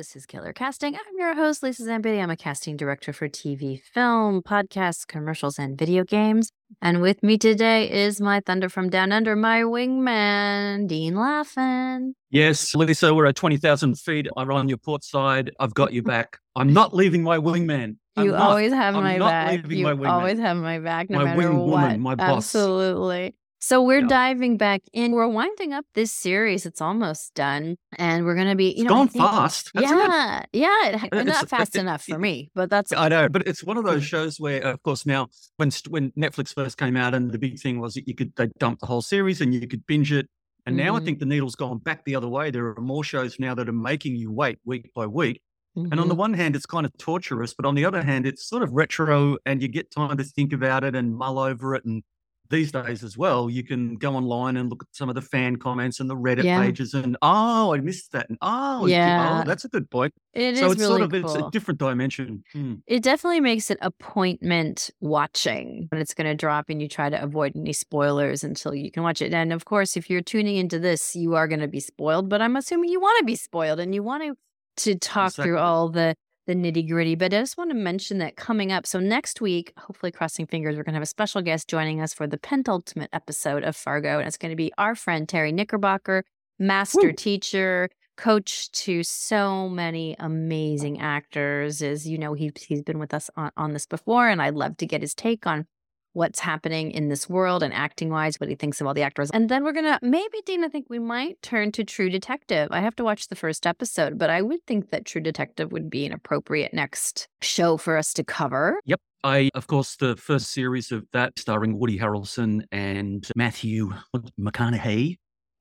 This is Killer Casting. I'm your host, Lisa Zambetti. I'm a casting director for TV, film, podcasts, commercials, and video games. And with me today is my Thunder from Down Under, my wingman, Dean Laffin. Yes, Lisa, we're at 20,000 feet. I'm on your port side. I've got you back. I'm not leaving my wingman. I'm You not. always have I'm my not back. leaving You my wingman. always have my back, no My matter what. woman, my boss. Absolutely. So we're diving back in. We're winding up this series. It's almost done, and we're going to be. You It's know, gone think- fast. it? Yeah, yeah. It, It's- not fast it- enough for me, but that's I know, but it's one of those shows where, of course, now when when Netflix first came out, and the big thing was that you could they dumped the whole series and you could binge it. And now I Mhm. think the needle's gone back the other way. There are more shows now that are making you wait week by week. And on the one hand, it's kind of torturous, but on the other hand, it's sort of retro and you get time to think about it and mull over it. And these days as well, you can go online and look at some of the fan comments and the Reddit Yeah. pages and, oh, I missed that. And oh, Yeah. oh, that's a good point. it is so it's really sort of cool. it's a different dimension. Hmm. It definitely makes it appointment watching when it's going to drop and you try to avoid any spoilers until you can watch it. And of course, if you're tuning into this, you are going to be spoiled, but I'm assuming you want to be spoiled and you want to to talk through all the the nitty gritty. But I just want to mention that coming up. So next week, hopefully crossing fingers, we're going to have a special guest joining us for the penultimate episode of Fargo. And it's going to be our friend Terry Knickerbocker, master Woo. teacher, coach to so many amazing actors. As you know, he, he's been with us on, on this before, and I'd love to get his take on what's happening in this world and acting wise, what he thinks of all the actors. And then we're going to, maybe, Dean, I think we might turn to True Detective. I have to watch the first episode, but I would think that True Detective would be an appropriate next show for us to cover. Yep. I, of course, the first series of that starring Woody Harrelson and Matthew McConaughey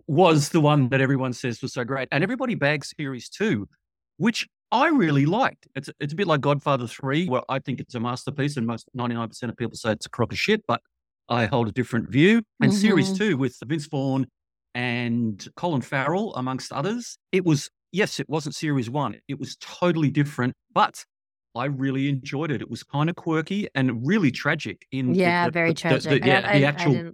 was the one that everyone says was so great. And everybody bags series two, which I really liked. It's, it's a bit like Godfather 3, where I think it's a masterpiece and most 99% of people say it's a crock of shit, but I hold a different view. And series Mhm. two with Vince Vaughn and Colin Farrell, amongst others, it was, yes, it wasn't series one. It was totally different, but I really enjoyed it. It was kind of quirky and really tragic in the- Yeah, the, very the- the- tragic. The, yeah, I, I- the actual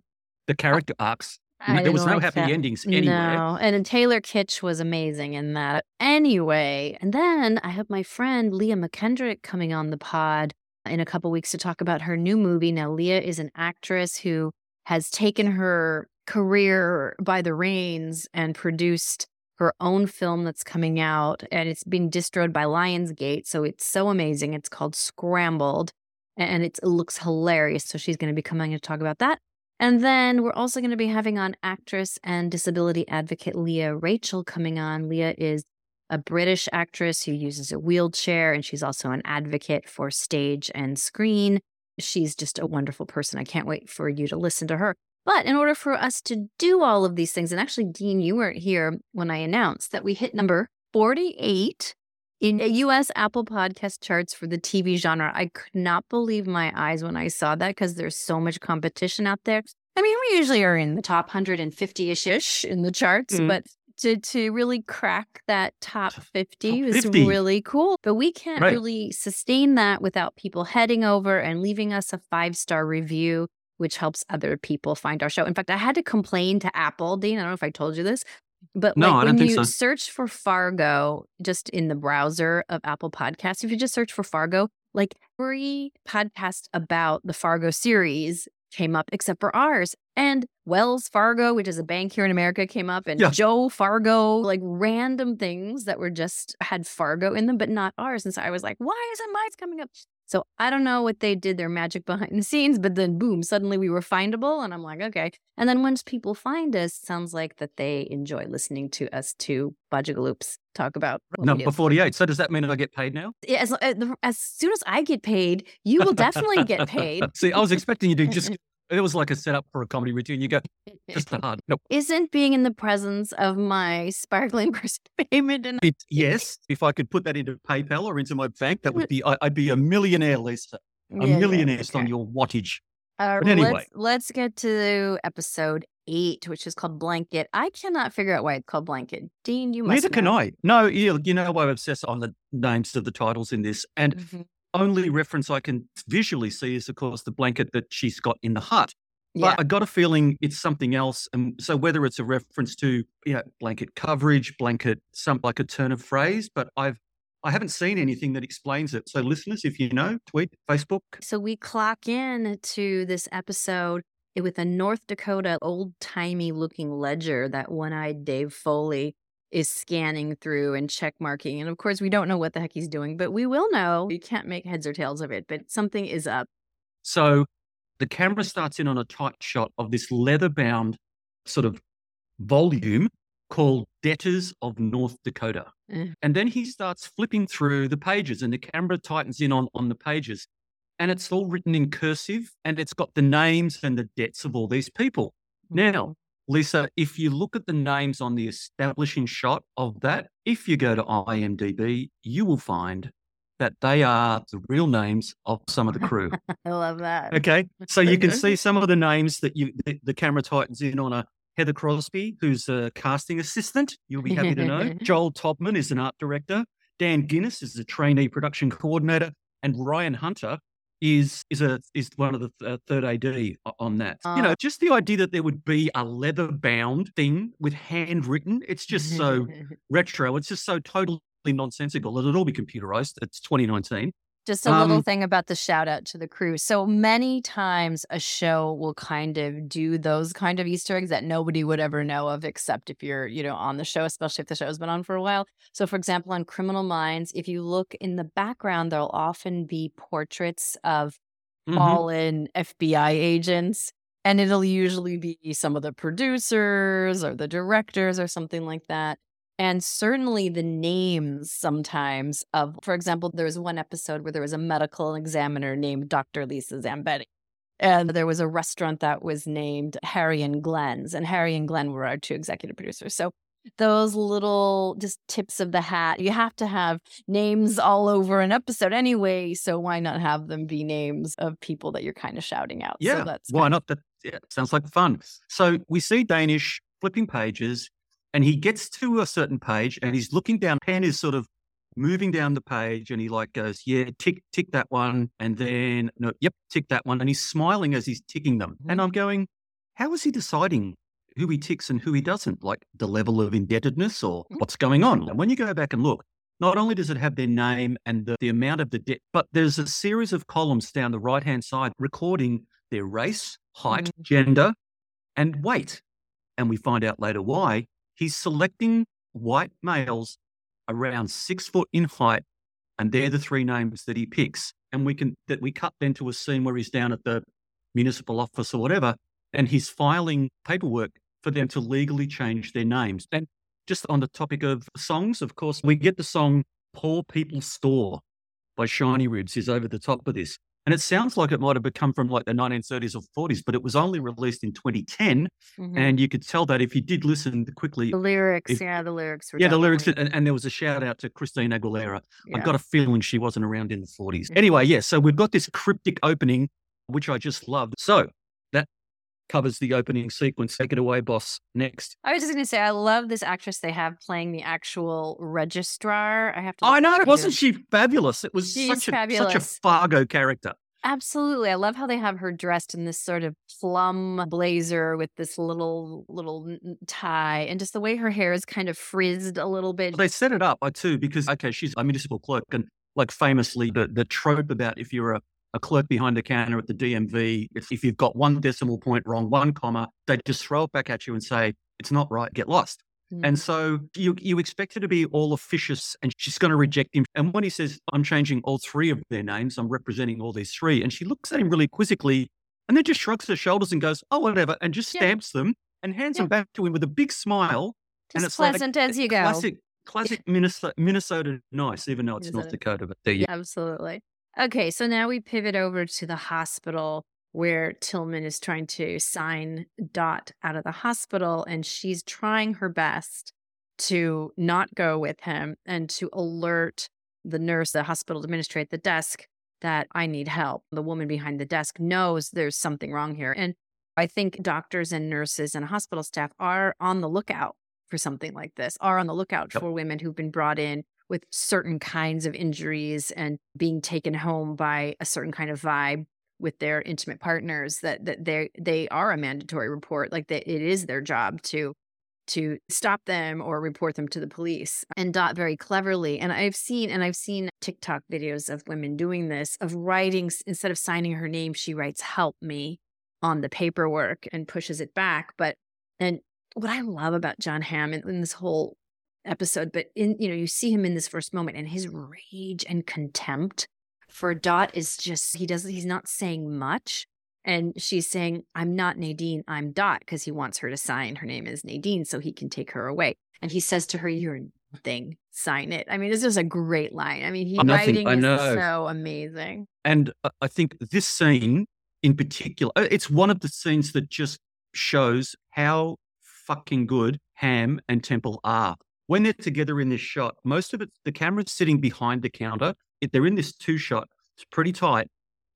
the character arcs. I there was no like happy that. endings anywhere. No, and then Taylor Kitsch was amazing in that. Anyway, and then I have my friend Leah McKendrick coming on the pod in a couple weeks to talk about her new movie. Now, Leah is an actress who has taken her career by the reins and produced her own film that's coming out, and it's being distroed by Lionsgate. So it's so amazing. It's called Scrambled, and it's, it looks hilarious. So she's going to be coming to talk about that. And then we're also going to be having on actress and disability advocate Leah Rachel coming on. Leah is a British actress who uses a wheelchair, and she's also an advocate for stage and screen. She's just a wonderful person. I can't wait for you to listen to her. But in order for us to do all of these things, and actually, Dean, you weren't here when I announced that we hit number 48 in US Apple podcast charts for the TV genre. I could not believe my eyes when I saw that because there's so much competition out there. I mean, we usually are in the top 150 ish in the charts, Mhm. but to, to really crack that top 50 Top was 50. really cool. But we can't Right. really sustain that without people heading over and leaving us a five star review, which helps other people find our show. In fact, I had to complain to Apple, Dean. I don't know if I told you this, but No, like I when you so. search for Fargo just in the browser of Apple Podcasts, if you just search for Fargo, like every podcast about the Fargo series came up except for ours. And Wells Fargo, which is a bank here in America, came up, and Yeah. Joe Fargo, like random things that were just had Fargo in them, but not ours. And so I was like, why isn't mine coming up? So I don't know what they did, their magic behind the scenes, but then boom, suddenly we were findable. And I'm like, okay. And then once people find us, sounds like that they enjoy listening to us two budgegaloops talk about Number do. 48. So does that mean I get paid now? Yeah, As, as, eh, as soon as I get paid, you will definitely get paid. See, I was expecting you to just, it was like a setup for a comedy routine. You go, just a hard. No. Isn't being in the presence of my sparkling person payment and It, yes. If I could put that into PayPal or into my bank, that would be, I, I'd be a millionaire, Lisa. A Yeah, yeah, millionaire just on your wattage. Uh, But anyway. let's, let's get to episode eight, which is called Blanket. I cannot figure out why it's called Blanket. Dean, you must Neither can know. I. No, you, you know, I obsess on the names of the titles in this. And Mhm. Only reference I can visually see is, of course, the blanket that she's got in the hut. Yeah. But I got a feeling it's something else. And so whether it's a reference to, you know, blanket coverage, blanket, some like a turn of phrase, but I've I haven't seen anything that explains it. So listeners, if you know, tweet, Facebook. So we clock in to this episode with a North Dakota old timey looking ledger that one eyed Dave Foley is scanning through and check marking. And of course, we don't know what the heck he's doing, but we will know. You can't make heads or tails of it, but something is up. So the camera starts in on a tight shot of this leather bound sort of volume called Debtors of North Dakota. Mm. And then he starts flipping through the pages and the camera tightens in on, on the pages. And it's all written in cursive and it's got the names and the debts of all these people. Now, Lisa, if you look at the names on the establishing shot of that, if you go to IMDb, you will find that they are the real names of some of the crew. I love that. Okay. So you can see some of the names that you the, the camera tightens in on a Heather Crosby, who's a casting assistant. You'll be happy to know. Joel Todman is an art director. Dan Guinness is a trainee production coordinator. And Ryan Hunter is is a is one of the uh, third AD on that. Uh, you know, just the idea that there would be a leather bound thing with handwritten. It's just so retro. It's just so totally nonsensical. It'll all be computerized. It's 2019. Just a um, little thing about the shout out to the crew. So many times a show will kind of do those kind of Easter eggs that nobody would ever know of except if you're, you know, on the show, especially if the show has been on for a while. So for example, on Criminal Minds, if you look in the background, there'll often be portraits of mm-hmm. fallen FBI agents. And it'll usually be some of the producers or the directors or something like that. And certainly the names sometimes of, for example, there was one episode where there was a medical examiner named Dr. Lisa Zambetti. And there was a restaurant that was named Harry and Glenn's, and Harry and Glenn were our two executive producers. So those little just tips of the hat. You have to have names all over an episode anyway, so why not have them be names of people that you're kind of shouting out? Yeah, so that's why not? That yeah, sounds like fun. So we see Danish flipping pages and he gets to a certain page and he's looking down, pen is sort of moving down the page and he like goes, yeah, tick, tick that one. And then, no, yep, tick that one. And he's smiling as he's ticking them. And I'm going, how is he deciding who he ticks and who he doesn't? Like the level of indebtedness or mm. what's going on? And when you go back and look, not only does it have their name and the, the amount of the debt, but there's a series of columns down the right hand side recording their race, height, mm. gender, and weight. And we find out later why he's selecting white males around six foot in height, and they're the three names that he picks. And we can that we cut then to a scene where he's down at the municipal office or whatever, and he's filing paperwork for them to legally change their names. And just on the topic of songs, of course, we get the song Poor People's Store by Shiny Ribs is over the top of this. And it sounds like it might have become from like the 1930s or 40s, but it was only released in 2010. Mm-hmm. And you could tell that if you did listen quickly. The lyrics, if, yeah, the lyrics Yeah, the lyrics. And, and, there was a shout out to Christina Aguilera. Yeah. I've got a feeling she wasn't around in the 40s. Anyway, yeah, so we've got this cryptic opening, which I just loved. So covers the opening sequence. Take it away, boss. Next. I was just going to say, I love this actress they have playing the actual registrar. I have to. I know, wasn't she fabulous? It was such a, such a Fargo character. Absolutely. I love how they have her dressed in this sort of plum blazer with this little little tie and just the way her hair is kind of frizzed a little bit. Well, they set it up too because okay, she's a municipal clerk and like famously the the trope about if you're a a clerk behind the counter at the DMV, if, if you've got one decimal point wrong, one comma, they just throw it back at you and say, it's not right, get lost. Mm. And so you you expect her to be all officious and she's going to reject him. And when he says, I'm changing all three of their names, I'm representing all these three. And she looks at him really quizzically and then just shrugs her shoulders and goes, oh, whatever, and just stamps yeah. them and hands yeah. them back to him with a big smile. Just and it's pleasant like, as you go. Classic, classic Minnesota, Minnesota nice, even though it's Minnesota. North Dakota. But there you Absolutely. Okay, so now we pivot over to the hospital where Tillman is trying to sign Dot out of the hospital, and she's trying her best to not go with him and to alert the nurse, the hospital administrator at the desk, that I need help. The woman behind the desk knows there's something wrong here. And I think doctors and nurses and hospital staff are on the lookout for something like this, are on the lookout yep. for women who've been brought in with certain kinds of injuries and being taken home by a certain kind of vibe. with their intimate partners that that they they are a mandatory report like that it is their job to to stop them or report them to the police and dot very cleverly and i've seen and i've seen tiktok videos of women doing this of writing instead of signing her name she writes help me on the paperwork and pushes it back but and what i love about john hammond in this whole episode but in you know you see him in this first moment and his rage and contempt for dot is just he doesn't he's not saying much and she's saying, I'm not Nadine, I'm Dot, because he wants her to sign. Her name is Nadine, so he can take her away. And he says to her, You're nothing, sign it. I mean, this is a great line. I mean, he writing is so amazing. And I think this scene in particular, uh, it's one of the scenes that just shows how fucking good Hamm and Temple are. When they're together in this shot, most of it, the camera's sitting behind the counter. They're in this two shot, it's pretty tight.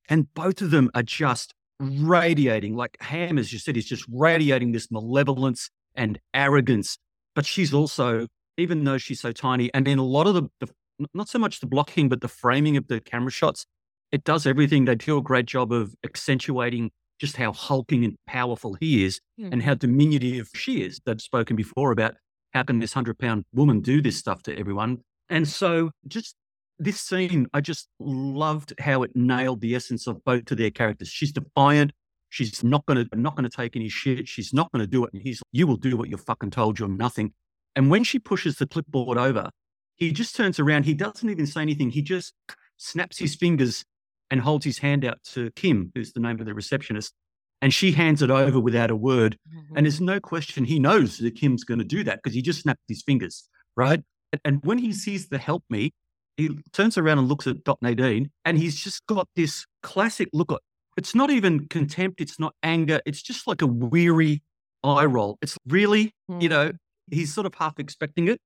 And both of them are just radiating, like Hamm, as you said, is just radiating this malevolence and arrogance. But she's also, even though she's so tiny, and in a lot of the, the not so much the blocking, but the framing of the camera shots, it does everything. They do a great job of accentuating just how hulking and powerful he is mm. and how diminutive she is. They've spoken before about how can this hundred pound woman do this stuff to everyone. And so just this scene, I just loved how it nailed the essence of both of their characters. She's defiant. She's not gonna not gonna take any shit. She's not gonna do it. And he's you will do what you're fucking told. You're nothing. And when she pushes the clipboard over, he just turns around. He doesn't even say anything. He just snaps his fingers and holds his hand out to Kim, who's the name of the receptionist. And she hands it over without a word. Mm-hmm. And there's no question he knows that Kim's going to do that because he just snapped his fingers, right? And when he sees the help me, he turns around and looks at Dot Nadine, and he's just got this classic look. At, it's not even contempt, it's not anger, it's just like a weary eye roll. It's really, mm. you hmm. know, he's sort of half expecting it.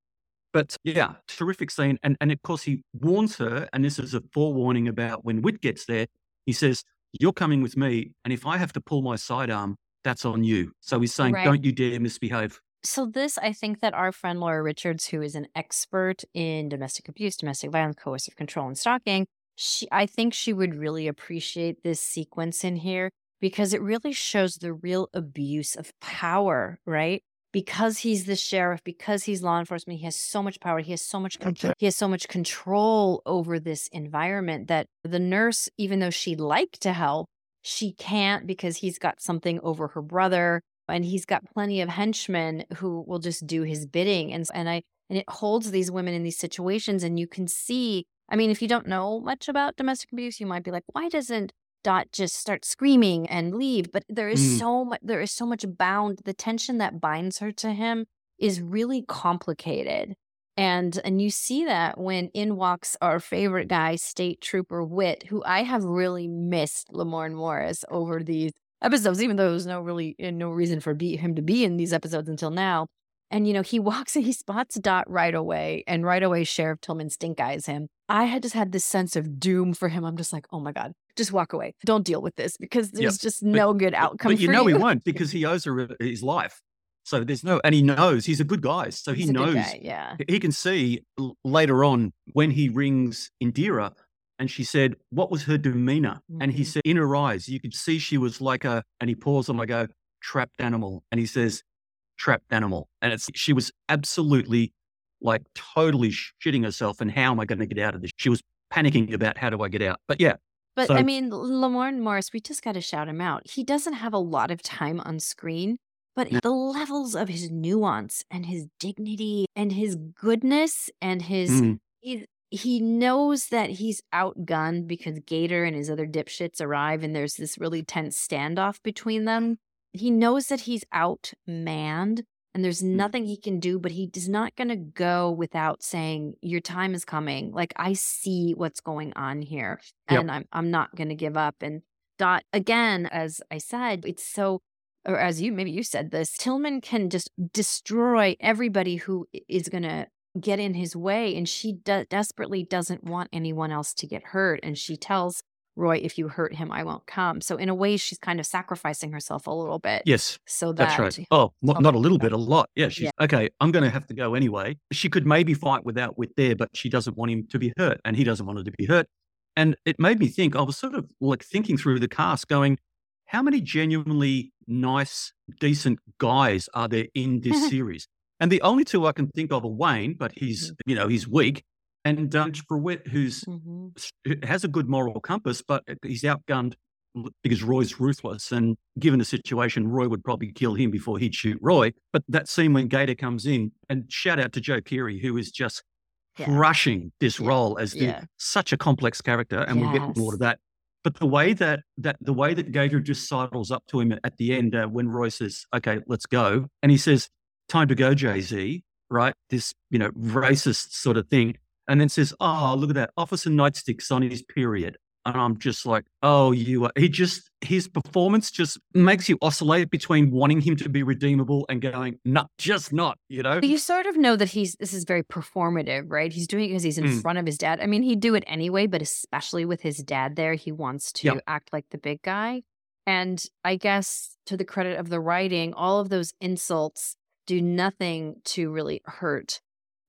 But yeah, terrific scene. And, and of course, he warns her, and this is a forewarning about when Witt gets there. He says, You're coming with me. And if I have to pull my sidearm, that's on you. So he's saying, right. Don't you dare misbehave. So this, I think that our friend Laura Richards, who is an expert in domestic abuse, domestic violence, coercive control, and stalking, she, I think she would really appreciate this sequence in here because it really shows the real abuse of power, right? Because he's the sheriff, because he's law enforcement, he has so much power, he has so much control, he has so much control over this environment that the nurse, even though she'd like to help, she can't because he's got something over her brother and he's got plenty of henchmen who will just do his bidding and and I and it holds these women in these situations and you can see I mean if you don't know much about domestic abuse you might be like why doesn't Dot just start screaming and leave but there is mm. so much there is so much bound the tension that binds her to him is really complicated and and you see that when in walks our favorite guy state trooper Witt who I have really missed Lamorne Morris over these episodes, even though there was no really eh, no reason for be, him to be in these episodes until now. And you know, he walks and he spots Dot right away, and right away Sheriff Tillman stink eyes him. I had just had this sense of doom for him. I'm just like, oh my god, just walk away. Don't deal with this because there's yep. just no good outcome. But you know you. he won't because he owes her his life. So there's no, and he knows he's a good guy. So he knows, guy, yeah. He can see later on when he rings Indira and she said, What was her demeanor? Mm-hmm. And he mm-hmm. said, In her eyes, you could see she was like a, and he paused and I go, trapped animal. And he says, trapped animal. And it's, she was absolutely like totally shitting herself. And how am I going to get out of this? She was panicking about how do I get out? But yeah. But so, I mean, Lamorne Morris, we just got to shout him out. He doesn't have a lot of time on screen, but no. the levels of his nuance and his dignity and his goodness and his, mm he knows that he's outgunned because Gator and his other dipshits arrive and there's this really tense standoff between them. He knows that he's outmanned and there's mm. nothing he can do, but he is not going to go without saying, Your time is coming. Like, I see what's going on here and yep. I'm, I'm not going to give up. And Dot, again, as I said, it's so or as you maybe you said this, Tillman can just destroy everybody who is going to get in his way and she de- desperately doesn't want anyone else to get hurt and she tells Roy if you hurt him I won't come. So in a way she's kind of sacrificing herself a little bit. Yes. So that, That's right. Oh, not, not a little bit, a lot. Yeah, she's yeah. okay, I'm going to have to go anyway. She could maybe fight without Witt there but she doesn't want him to be hurt and he doesn't want her to be hurt. And it made me think, I was sort of like thinking through the cast, going, how many genuinely nice, decent guys are there in this series? And the only two I can think of are Wayne, but he's, mm-hmm. you know, he's weak, and Dunge Prewitt, who's mm-hmm. has a good moral compass, but he's outgunned because Roy's ruthless. And given the situation, Roy would probably kill him before he'd shoot Roy. But that scene when Gator comes in, and shout out to Joe Keery, who is just yeah. crushing this yeah. role as the, yeah. such a complex character, and yes. we'll get more to that. But the way that that the way that Gator just sidles up to him at the end uh, when Roy says, "Okay, let's go," and he says, "Time to go, Jay Z." Right, this you know racist sort of thing, and then says, "Oh, look at that, Officer Nightstick's on his period." And I'm just like, oh, you are. He just, his performance just makes you oscillate between wanting him to be redeemable and going, no, just not, you know? You sort of know that he's, this is very performative, right? He's doing it because he's in mm. front of his dad. I mean, he'd do it anyway, but especially with his dad there, he wants to yep. act like the big guy. And I guess to the credit of the writing, all of those insults do nothing to really hurt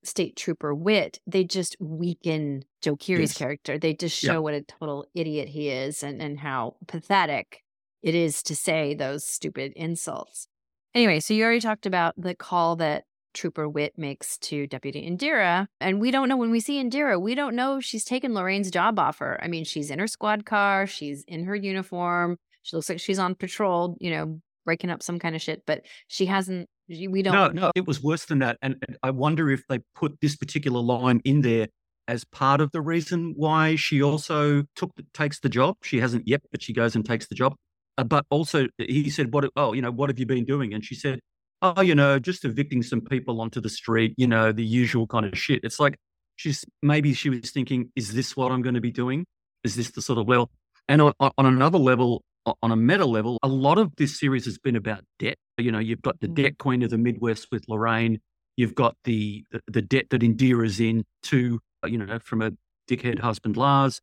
state trooper Witt they just weaken Joe Keery's yes. character. They just show yeah. what a total idiot he is and, and how pathetic it is to say those stupid insults. Anyway, so you already talked about the call that Trooper Witt makes to Deputy Indira. And we don't know when we see Indira, we don't know if she's taken Lorraine's job offer. I mean, she's in her squad car, she's in her uniform, she looks like she's on patrol, you know, breaking up some kind of shit, but she hasn't we don't. No, no, it was worse than that. And I wonder if they put this particular line in there as part of the reason why she also took takes the job. She hasn't yet, but she goes and takes the job. Uh, but also, he said, "What? Oh, you know, what have you been doing?" And she said, "Oh, you know, just evicting some people onto the street. You know, the usual kind of shit." It's like she's maybe she was thinking, "Is this what I'm going to be doing? Is this the sort of level?" And on, on another level, on a meta level, a lot of this series has been about debt. You know, you've got the mm. debt queen of the Midwest with Lorraine. You've got the the debt that Indira's in to, you know, from a dickhead husband Lars.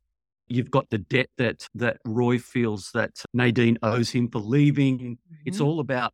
You've got the debt that that Roy feels that Nadine owes him for leaving. Mm-hmm. It's all about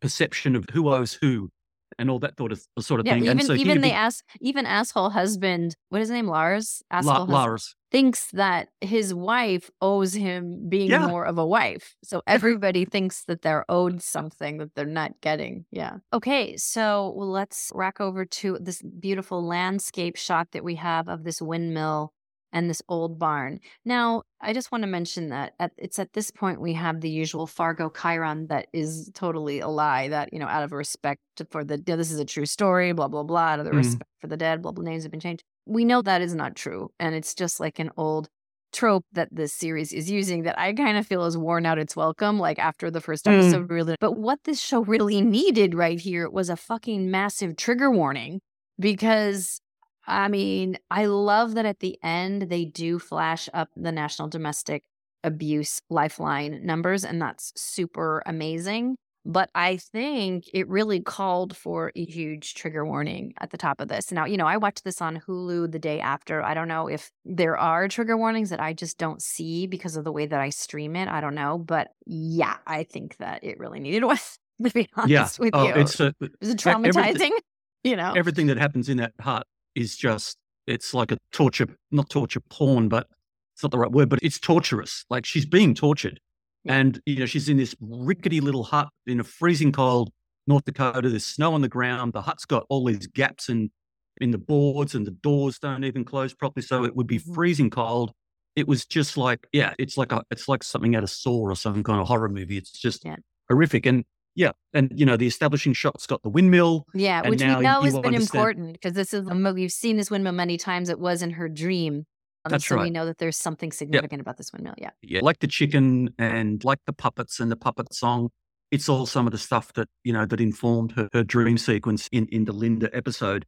perception of who owes who and all that sort of sort of yeah, thing. Even and so even the be, ass even asshole husband, what is his name? Lars. Asshole La, Lars thinks that his wife owes him being yeah. more of a wife. So everybody thinks that they're owed something that they're not getting. Yeah. Okay, so let's rack over to this beautiful landscape shot that we have of this windmill and this old barn. Now, I just want to mention that at, it's at this point we have the usual Fargo Chiron that is totally a lie. That you know, out of respect for the you know, this is a true story, blah blah blah. Out of the mm. respect for the dead, blah blah. Names have been changed. We know that is not true, and it's just like an old trope that this series is using that I kind of feel is worn out its welcome, like after the first episode. Mm. Really, but what this show really needed right here was a fucking massive trigger warning because I mean, I love that at the end they do flash up the National Domestic Abuse Lifeline numbers, and that's super amazing. But I think it really called for a huge trigger warning at the top of this. Now, you know, I watched this on Hulu the day after. I don't know if there are trigger warnings that I just don't see because of the way that I stream it. I don't know. But yeah, I think that it really needed one, to be honest yeah. with oh, you. It's, a, it's traumatizing, you know. Everything that happens in that hut is just it's like a torture, not torture porn, but it's not the right word, but it's torturous. Like she's being tortured. And, you know, she's in this rickety little hut in a freezing cold North Dakota. There's snow on the ground. The hut's got all these gaps in, in the boards and the doors don't even close properly. So it would be mm-hmm. freezing cold. It was just like, yeah, it's like a, it's like something out of Saw or some kind of horror movie. It's just yeah. horrific. And yeah, and you know the establishing shot's got the windmill. Yeah, which we know has been important because this is we've seen this windmill many times. It was in her dream. Um, That's so right. we know that there's something significant yep. about this windmill. Yeah. Yeah. Like the chicken and like the puppets and the puppet song. It's all some of the stuff that, you know, that informed her, her dream sequence in, in the Linda episode.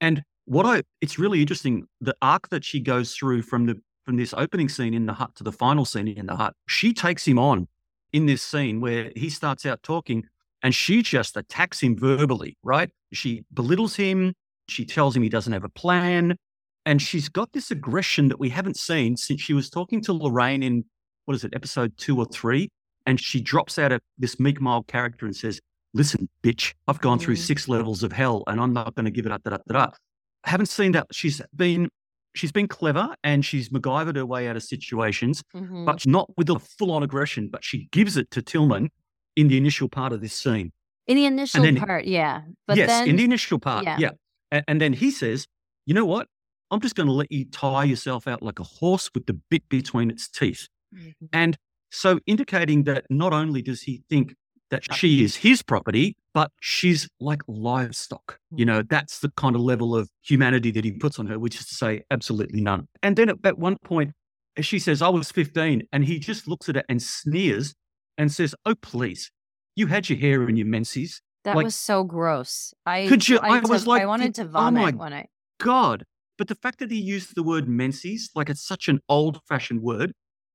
And what I it's really interesting, the arc that she goes through from the from this opening scene in the hut to the final scene in the hut, she takes him on in this scene where he starts out talking and she just attacks him verbally, right? She belittles him. She tells him he doesn't have a plan. And she's got this aggression that we haven't seen since she was talking to Lorraine in, what is it, episode two or three? And she drops out of this meek, mild character and says, Listen, bitch, I've gone through mm. six levels of hell and I'm not going to give it up. Da, da, da, da. I haven't seen that. She's been she's been clever and she's MacGyvered her way out of situations, Mhm. but not with the full on aggression, but she gives it to Tillman in the initial part of this scene. in the initial then- part, yeah. But yes, then in the initial part. yeah. Yeah. A- And, then he says, you know what? I'm just going to let you tie yourself out like a horse with the bit between its teeth. Mhm. And so indicating that not only does he think that she is his property, but she's like livestock. You know, that's the kind of level of humanity that he puts on her, which is to say, absolutely none. And then at, at one point, she says, I was 15. And he just looks at her and sneers and says, Oh, please, you had your hair in your menses. that like- was so gross. I Could you- I, I was like, I wanted to oh vomit my when I God. But the fact that he used the word menses, like it's such an old fashioned word.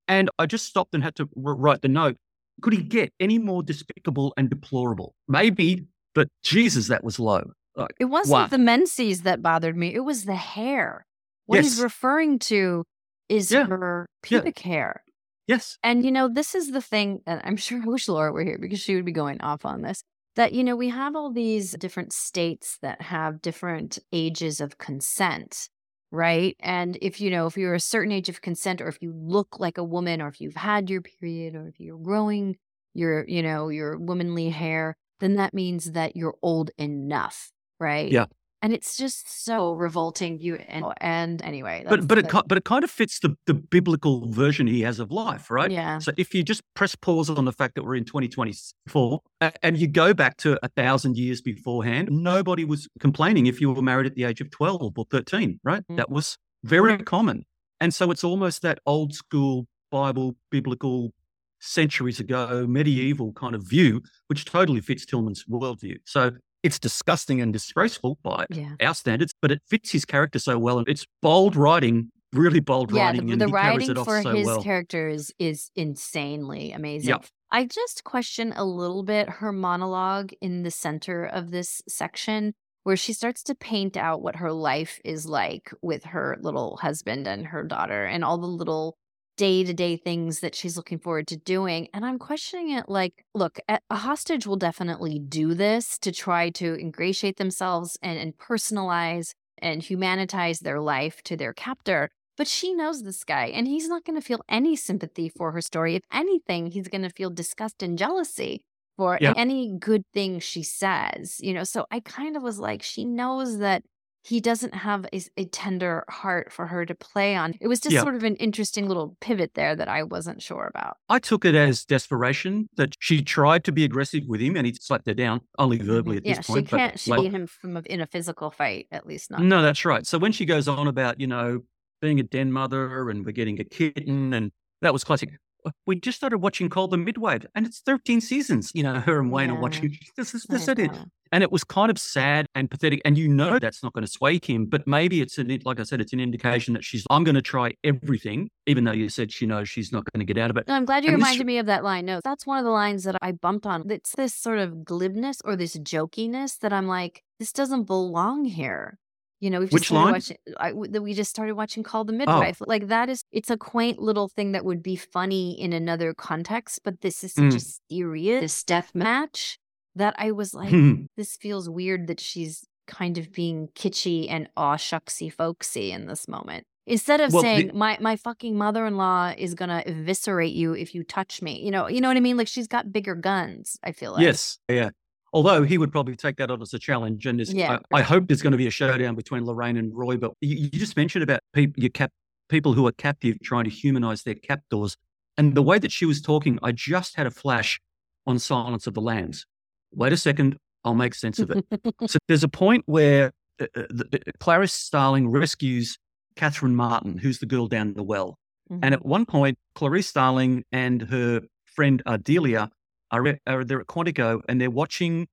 And I just stopped and had to write the note. Could he get any more despicable and deplorable? Maybe, but Jesus, that was low. Like, It wasn't Wow. the menses that bothered me. It was the hair. What he's referring to is Yeah. her Yeah. pubic hair. yes. And you know, this is the thing, and I'm sure I wish Laura were here because she would be going off on this. That, you know, we have all these different states that have different ages of consent, right? And if you know, if you're a certain age of consent, or if you look like a woman, or if you've had your period, or if you're growing your, you know, your womanly hair, then that means that you're old enough, right? Yeah. And it's just so revolting. You and, and anyway, But but it but it kind of fits the, the biblical version he has of life, right? yeah, So if you just press pause on the fact that we're in 2024 and you go back to a thousand years beforehand, nobody was complaining if you were married at the age of 12 or 13, right? Mm. That was very common. And so it's almost that old school Bible, biblical, centuries ago, medieval kind of view, which totally fits Tillman's worldview. So it's disgusting and disgraceful by yeah. our standards, but it fits his character so well. And it's bold writing, really bold yeah, writing. the, and the writing it off for so his well. character is is insanely amazing. Yep. I just question a little bit her monologue in the center of this section where she starts to paint out what her life is like with her little husband and her daughter and all the little day-to-day things that she's looking forward to doing and i'm questioning it like look a a hostage will definitely do this to try to ingratiate themselves and, and personalize and humanitize their life to their captor but she knows this guy, and he's not going to feel any sympathy for her story. If anything, he's going to feel disgust and jealousy for Yeah. any good thing she says. You know, so I kind of was like, she knows that he doesn't have a, a tender heart for her to play on. It was just Yeah. sort of an interesting little pivot there that I wasn't sure about. I took it as desperation that she tried to be aggressive with him and he slapped her down, only mm-hmm. verbally at yeah, this she point. but can't. She beat him from a, in a physical fight, at least not. No, that's right. So when she goes on about, you know, being a den mother and we're getting a kitten, and that was classic. We just started watching Call the Midwife, and it's 13 seasons. You know, her and Wayne Yeah. are watching. This is this is it. And it was kind of sad and pathetic. And you know that's not going to sway him, but maybe it's an like I said, it's an indication that she's I'm going to try everything, even though you said she knows she's not going to get out of it. No, I'm glad you And this- reminded me of that line. No, that's one of the lines that I bumped on. It's this sort of glibness or this jokiness that I'm like, this doesn't belong here. You know, we've just Which started line? watching. I, we just started watching Call the Midwife. Like that is, it's a quaint little thing that would be funny in another context, but this is such Mm. a serious this death match that I was like, Hmm. this feels weird that she's kind of being kitschy and aw shucksy folksy in this moment. Instead of Well, the- saying my my fucking mother in law is gonna eviscerate you if you touch me, you know, you know what I mean? Like she's got bigger guns. I feel like Yes, yeah. Although he would probably take that on as a challenge, and there's- Yeah. I, I hope there's going to be a showdown between Lorraine and Roy. But you, you just mentioned about people, your cap, people who are captive trying to humanize their captors, and the way that she was talking, I just had a flash on Silence of the Lambs. Wait a second, I'll make sense of it. so there's a point where uh, uh, the, uh, Clarice Starling rescues Catherine Martin, who's the girl down the well. And Mhm. at one point, Clarice Starling and her friend Ardelia are, at- are at Quantico and they're watching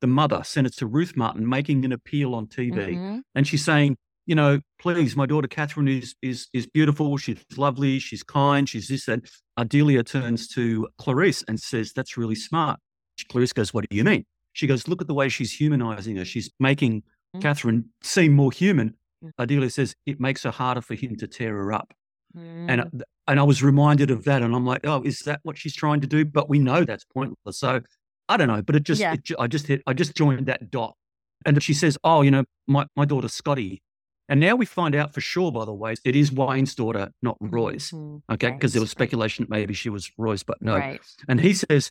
the mother, Senator Ruth Martin, making an appeal on TV. Mhm. And she's saying, you know, please, my daughter Catherine is is is beautiful. She's lovely. She's kind. She's this. And Ardelia turns to Clarice and says, "That's really smart." Clarice goes, "What do you mean?" She goes, "Look at the way she's humanizing her. She's making Mm. Catherine seem more human." Mm. Ardelia says, "It makes her harder for him to tear her up." And Mm. uh, and I was reminded of that, and I'm like, oh, is that what she's trying to do? But we know that's pointless. So I don't know, but it just, Yeah. it, I just hit, I just joined that dot, and she says, oh, you know, my my daughter Scotty, And now we find out for sure, by the way, it is Wayne's daughter, not Roy's. Mm-hmm. Okay. Because Right, there was speculation that maybe she was Roy's, but no. Right. And he says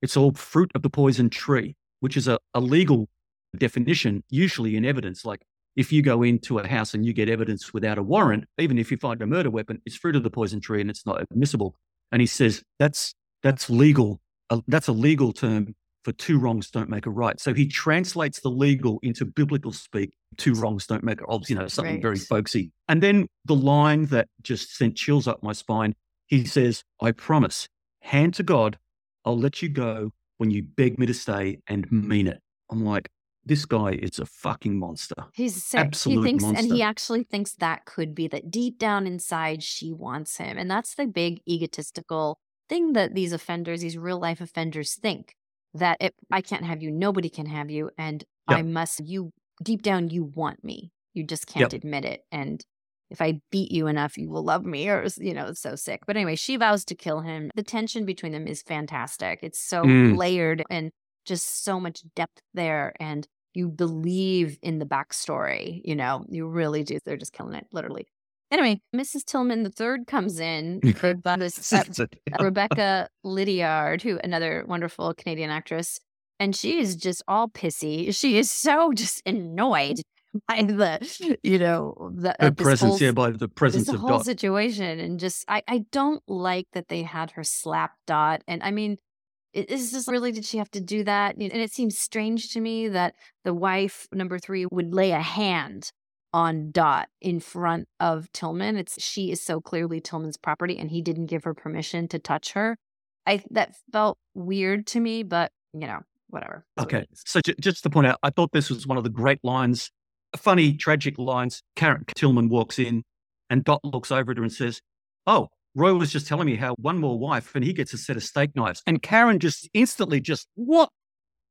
it's all fruit of the poison tree, which is a, a legal definition, usually in evidence. Like if you go into a house and you get evidence without a warrant, even if you find a murder weapon, it's fruit of the poison tree and it's not admissible. And he says that's that's legal. Uh, that's a legal term for two wrongs don't make a right. So he translates the legal into biblical speak. Two wrongs don't make a right. You know, something very folksy. And then the line that just sent chills up my spine. He says, "I promise, hand to God, I'll let you go when you beg me to stay and mean it." I'm like, this guy is a fucking monster. He's sick. Absolute he thinks, and he actually thinks that could be that deep down inside she wants him, and that's the big egotistical thing that these offenders, these real life offenders, think that if I can't have you, nobody can have you, and Yep. I must. You deep down, you want me. You just can't admit it, and if I beat you enough, you will love me, or you know, it's so sick. But anyway, she vows to kill him. The tension between them is fantastic. It's so Mm. layered and just so much depth there, and you believe in the backstory. You know, you really do. They're just killing it, literally. Anyway, Mrs. Tillman the third comes in. played by this, uh, Rebecca Liddiard, who another wonderful Canadian actress, and she is just all pissy. She is so just annoyed by the, you know, the Her uh, presence, whole, yeah, by the presence of whole Dot. situation, and just I I don't like that they had her slap Dot, and I mean. It's just really, did she have to do that? And it seems strange to me that the wife, number three, would lay a hand on Dot in front of Tillman. It's she is so clearly Tillman's property, and he didn't give her permission to touch her. I that felt weird to me, but you know, whatever. Okay. is. So ju- just to point out, I thought this was one of the great lines, funny, tragic lines. Karen Tillman walks in and Dot looks over at her and says, Oh, Roy was just telling me how one more wife and he gets a set of steak knives. And Karen just instantly just, what?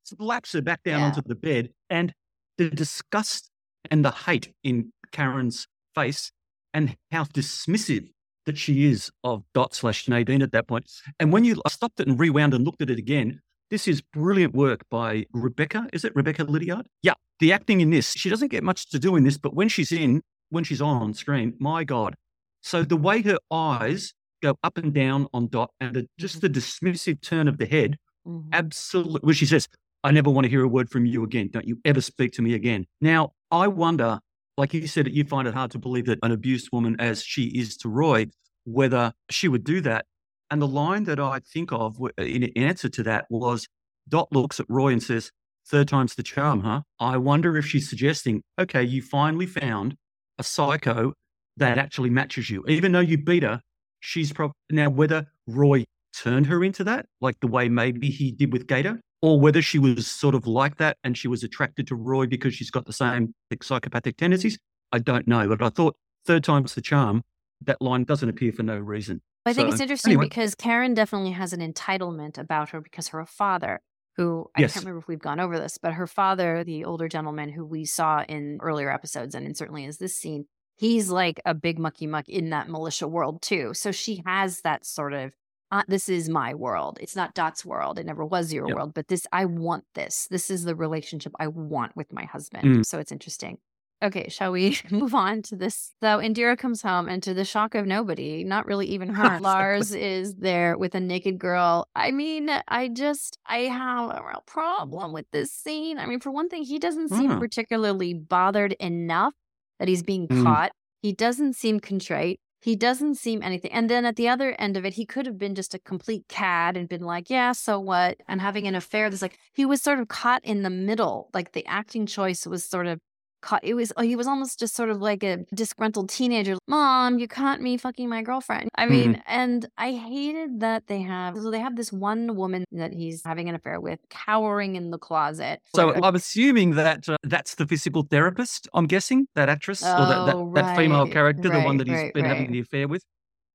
Slaps her back down Yeah. onto the bed. And the disgust and the hate in Karen's face and how dismissive that she is of Dot slash Nadine at that point. And when you I stopped it and rewound and looked at it again, this is brilliant work by Rebecca. Is it Rebecca Liddiard? Yeah. The acting in this, she doesn't get much to do in this, but when she's in, when she's on screen, my God. So the way her eyes go up and down on Dot and the, just the dismissive turn of the head, Mhm. absolutely, where she says, I never want to hear a word from you again. Don't you ever speak to me again. Now, I wonder, like you said, that you find it hard to believe that an abused woman as she is to Roy, whether she would do that. And the line that I think of in answer to that was Dot looks at Roy and says, Third time's the charm, huh? I wonder if she's suggesting, okay, you finally found a psycho that actually matches you. Even though you beat her, she's probably now whether Roy turned her into that, like the way maybe he did with Gator, or whether she was sort of like that and she was attracted to Roy because she's got the same like, psychopathic tendencies. I don't know, but I thought third time's the charm. That line doesn't appear for no reason. I think it's interesting anyway. because Karen definitely has an entitlement about her because her father, who I Yes. can't remember if we've gone over this, but her father, the older gentleman who we saw in earlier episodes and in certainly is this scene, he's like a big mucky muck in that militia world too. So she has that sort of uh, this is my world. It's not Dot's world. It never was your Yep. world, but this I want this. This is the relationship I want with my husband. Mm. So it's interesting. Okay, shall we move on to this? So Indira comes home, and to the shock of nobody, not really even her, Lars is there with a naked girl. I mean, I just, I have a real problem with this scene. I mean, for one thing, he doesn't seem Ah. particularly bothered enough that he's being Mm. caught. He doesn't seem contrite. He doesn't seem anything. And then at the other end of it, he could have been just a complete cad and been like, yeah, so what? And having an affair. There's like, he was sort of caught in the middle. Like the acting choice was sort of caught. It was, oh, he was almost just sort of like a disgruntled teenager. Mom, you caught me fucking my girlfriend. I mean, and I hated that they have, so they have this one woman that he's having an affair with cowering in the closet. So I'm assuming that uh, that's the physical therapist, I'm guessing, that actress or that, that, Oh, that female right, character, the one that he's right, been right. having the affair with.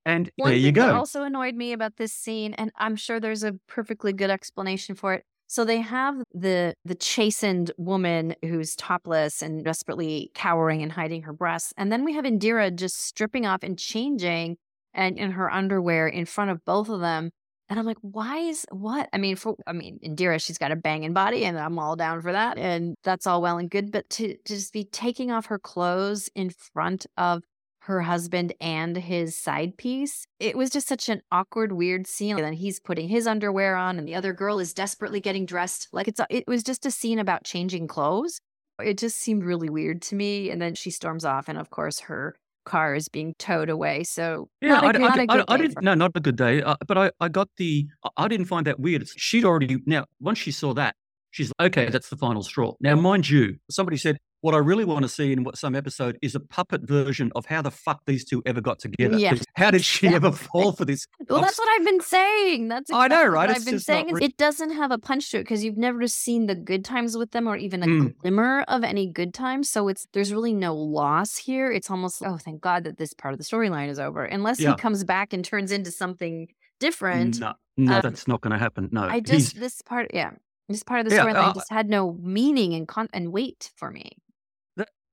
And One there you go. also annoyed me about this scene, and I'm sure there's a perfectly good explanation for it. So they have the the chastened woman who's topless and desperately cowering and hiding her breasts, and then we have Indira just stripping off and changing and in her underwear in front of both of them. And I'm like, why is what? I mean, for I mean, Indira, she's got a banging body, and I'm all down for that. And that's all well and good. But to, to just be taking off her clothes in front of her husband and his side piece, it was just such an awkward, weird scene. And then he's putting his underwear on, and the other girl is desperately getting dressed. Like it's it was just a scene about changing clothes. It just seemed really weird to me. And then she storms off, and of course, her car is being towed away. So yeah, I, I, I, didn't. No, not a good day. Uh, but I, I got the. I didn't find that weird. She'd already now once she saw that, she's like, okay, that's the final straw. Now, mind you, somebody said what I really want to see in what some episode is a puppet version of how the fuck these two ever got together. Yeah. How did she ever fall for this? Well, that's what I've been saying. That's exactly I know, right? I've been saying re- it doesn't have a punch to it because you've never seen the good times with them or even a mm. glimmer of any good times. So it's there's really no loss here. It's almost oh, thank God that this part of the storyline is over. Unless yeah. he comes back and turns into something different. No, no, um, that's not going to happen. No, I just He's, this part, yeah. This part of the storyline yeah, uh, just had no meaning and con- and weight for me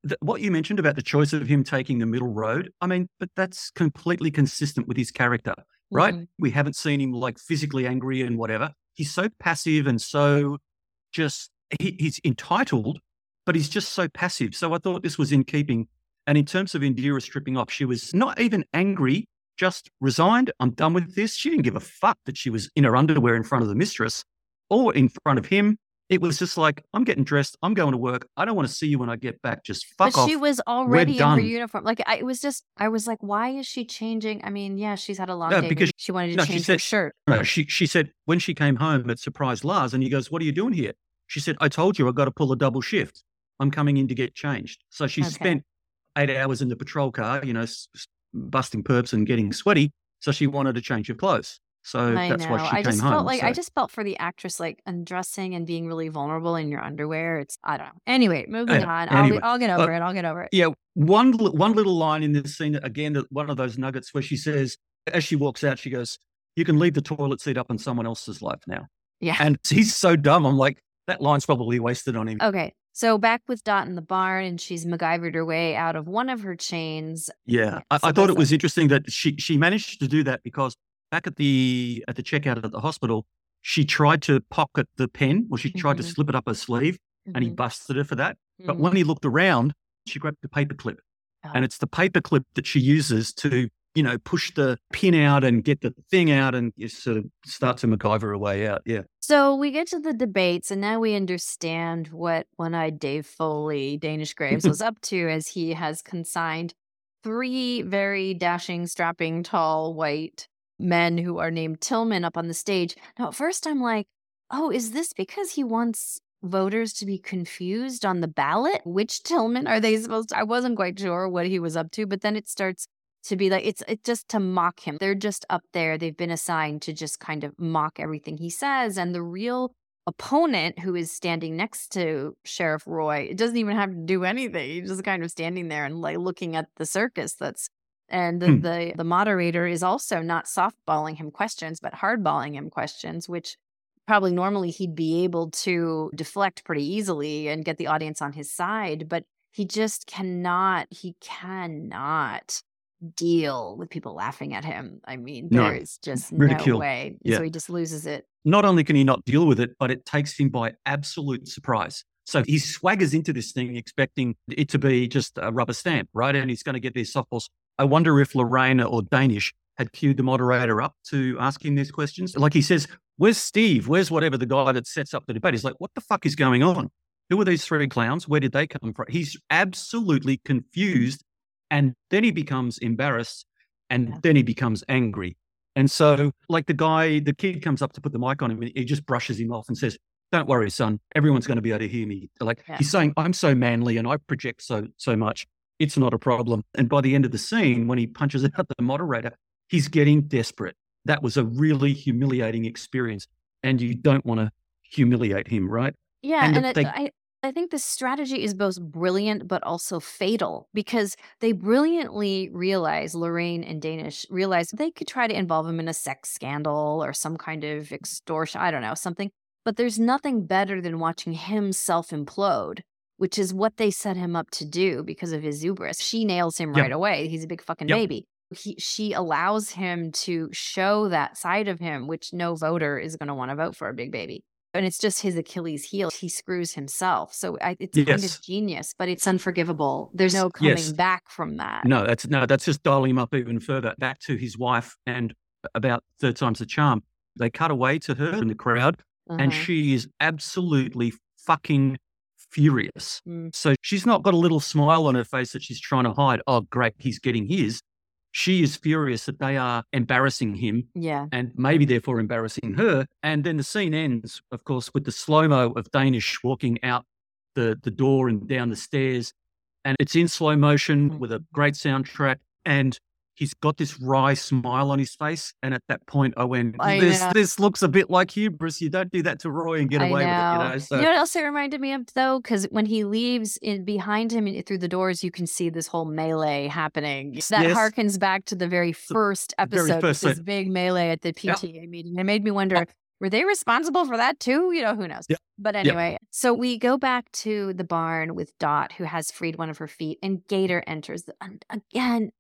the, what you mentioned about the choice of him taking the middle road, I mean, but that's completely consistent with his character, right? Mm-hmm. We haven't seen him like physically angry and whatever. He's so passive and so just, he, he's entitled, but he's just so passive. So I thought this was in keeping. And in terms of Indira stripping off, she was not even angry, just resigned. I'm done with this. She didn't give a fuck that she was in her underwear in front of the mistress or in front of him it was just like, I'm getting dressed. I'm going to work. I don't want to see you when I get back. Just fuck but off. She was already in her uniform. Like I, it was just, I was like, why is she changing? I mean, yeah, she's had a long no, day because she wanted to no, change said, her shirt. No, she she said when she came home, it surprised Lars, and he goes, "What are you doing here?" She said, "I told you I got to pull a double shift. I'm coming in to get changed." So she okay. spent eight hours in the patrol car, you know, busting perps and getting sweaty. So she wanted to change her clothes. So I that's know. why she I just came felt like so. I just felt for the actress like undressing and being really vulnerable in your underwear. It's I don't know. Anyway, moving yeah, on. Anyway, I'll, I'll get over uh, it. I'll get over it. Yeah, one one little line in this scene again, one of those nuggets where she says, as she walks out, she goes, "You can leave the toilet seat up in someone else's life now." Yeah, and he's so dumb. I'm like, that line's probably wasted on him. Okay, so back with Dot in the barn, and she's MacGyvered her way out of one of her chains. Yeah, I, I thought it was interesting that she she managed to do that because back at the at the checkout at the hospital, she tried to pocket the pen, or she tried mm-hmm. to slip it up her sleeve, mm-hmm. and he mm-hmm. busted her for that. Mm-hmm. But when he looked around, she grabbed the paper clip, oh. and it's the paper clip that she uses to you know push the pin out and get the thing out and sort of start to MacGyver her way out. Yeah. So we get to the debates, and now we understand what one-eyed Dave Foley, Danish Graves, was up to as he has consigned three very dashing, strapping, tall, white men who are named Tillman up on the stage. Now, at first, I'm like, oh, is this because he wants voters to be confused on the ballot? Which Tillman are they supposed to? I wasn't quite sure what he was up to, but then it starts to be like it's it's just to mock him. They're just up there. They've been assigned to just kind of mock everything he says. And the real opponent who is standing next to Sheriff Roy, it doesn't even have to do anything. He's just kind of standing there and like looking at the circus that's and the, hmm. the, the moderator is also not softballing him questions, but hardballing him questions, which probably normally he'd be able to deflect pretty easily and get the audience on his side. But he just cannot, he cannot deal with people laughing at him. I mean, no, there is just ridicule. no way. Yeah. So he just loses it. Not only can he not deal with it, but it takes him by absolute surprise. So he swaggers into this thing expecting it to be just a rubber stamp, right? And he's going to get these softballs. I wonder if Lorraine or Danish had queued the moderator up to ask him these questions. Like he says, Where's Steve? Where's whatever the guy that sets up the debate? He's like, What the fuck is going on? Who are these three clowns? Where did they come from? He's absolutely confused. And then he becomes embarrassed and yeah. then he becomes angry. And so, like the guy, the kid comes up to put the mic on him and he just brushes him off and says, Don't worry, son. Everyone's going to be able to hear me. Like yeah. he's saying, I'm so manly and I project so so much it's not a problem. And by the end of the scene, when he punches out the moderator, he's getting desperate. That was a really humiliating experience. And you don't want to humiliate him, right? Yeah. And, and it, they, I, I think the strategy is both brilliant but also fatal because they brilliantly realize Lorraine and Danish realize they could try to involve him in a sex scandal or some kind of extortion. I don't know, something. But there's nothing better than watching him self implode which is what they set him up to do because of his hubris. She nails him yep. right away. He's a big fucking yep. baby. he, she allows him to show that side of him, which no voter is going to want to vote for a big baby. And it's just his Achilles heel. He screws himself. So I, it's kind of genius, but it's unforgivable. There's no coming Yes. back from that. No, that's no, that's just dialing him up even further. Back to his wife and about third time's the charm. They cut away to her in the crowd, and Uh-huh. she is absolutely fucking furious. Mm. So she's not got a little smile on her face that she's trying to hide. Oh, great, he's getting his. She is furious that they are embarrassing him Yeah. and maybe therefore embarrassing her. And then the scene ends, of course, with the slow mo of Danish walking out the, the door and down the stairs. And it's in slow motion Mhm. with a great soundtrack. And he's got this wry smile on his face. And at that point, I went, I this, know. this looks a bit like hubris. You don't do that to Roy and get I away with it, you know. know? So, You know what else it reminded me of though? Because when he leaves in behind him through the doors, you can see this whole melee happening. That Yes. harkens back to the very first very episode, first this big melee at the. PTA meeting. It made me wonder, were they responsible for that too? You know, who knows? Yeah. But anyway, so we go back to the barn with Dot, who has freed one of her feet, and Gator enters. And again,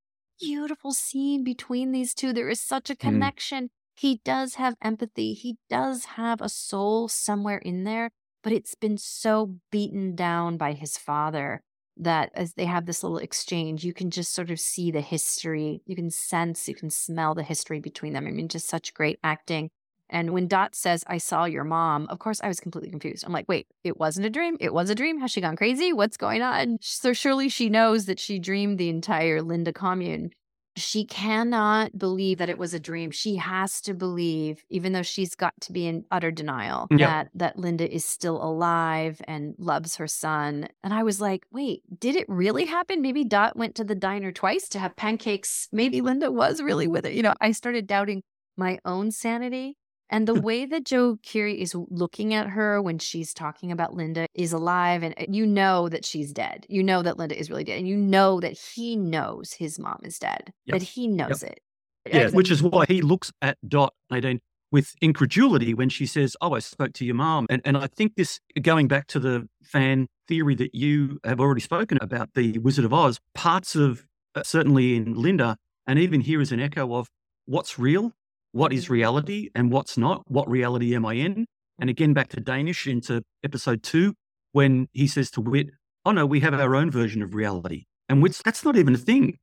beautiful scene between these two. There is such a Mm. connection. He does have empathy. He does have a soul somewhere in there, but it's been so beaten down by his father that as they have this little exchange, you can just sort of see the history. You can sense, you can smell the history between them. I mean, just such great acting. And when Dot says, I saw your mom, of course, I was completely confused. I'm like, wait, it wasn't a dream. It was a dream. Has she gone crazy? What's going on? So surely she knows that she dreamed the entire Linda commune. She cannot believe that it was a dream. She has to believe, even though she's got to be in utter denial, Yeah. that that Linda is still alive and loves her son. And I was like, wait, did it really happen? Maybe Dot went to the diner twice to have pancakes. Maybe Linda was really with it. You know, I started doubting my own sanity. And the way that Joe Keery is looking at her when she's talking about Linda is alive, and uh, you know that she's dead. You know that Linda is really dead, and you know that he knows his mom is dead, Yep. that he knows it. yeah, And- which is why he looks at Dot, Nadine, with incredulity when she says, Oh, I spoke to your mom. And, and I think this, going back to the fan theory that you have already spoken about, the Wizard of Oz, parts of uh, certainly in Linda, and even here is an echo of what's real, what is reality, and what's not. What reality am I in? And again, back to Danish into episode two, when he says to Witt, Oh, no, we have our own version of reality. And Witt's, that's not even a thing.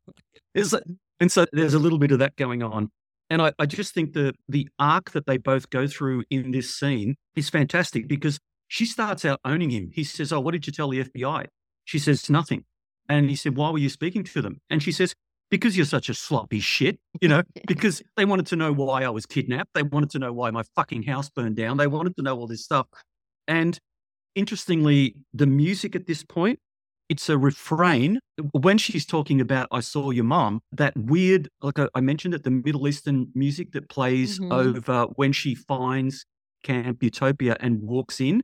It's and so there's a little bit of that going on. And I, I just think the the arc that they both go through in this scene is fantastic because she starts out owning him. He says, Oh, what did you tell the FBI? She says, Nothing. And he said, Why were you speaking to them? And she says, Because you're such a sloppy shit, you know, because they wanted to know why I was kidnapped. They wanted to know why my fucking house burned down. They wanted to know all this stuff. And interestingly, the music at this point, it's a refrain. When she's talking about "I saw your mom," that weird, like I, mentioned, it, the Middle Eastern music that plays Mhm. over when she finds Camp Utopia and walks in.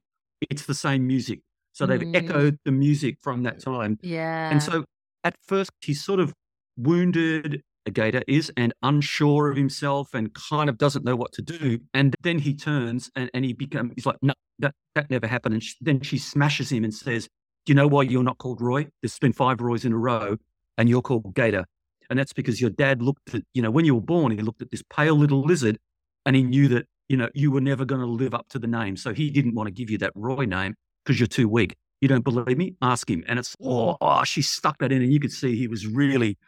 It's the same music, so they've Mm. echoed the music from that time. yeah. And so, at first, he's sort of wounded. Gator is and unsure of himself and kind of doesn't know what to do. And then he turns and, and he becomes he's like, no, that that never happened. And sh- then she smashes him and says, "Do you know why you're not called Roy? There's been five Roys in a row, and you're called Gator, and that's because your dad looked at you know when you were born, he looked at this pale little lizard, and he knew that you know you were never going to live up to the name, so he didn't want to give you that Roy name because you're too weak. You don't believe me? Ask him." And it's oh, oh, she stuck that in, and you could see he was really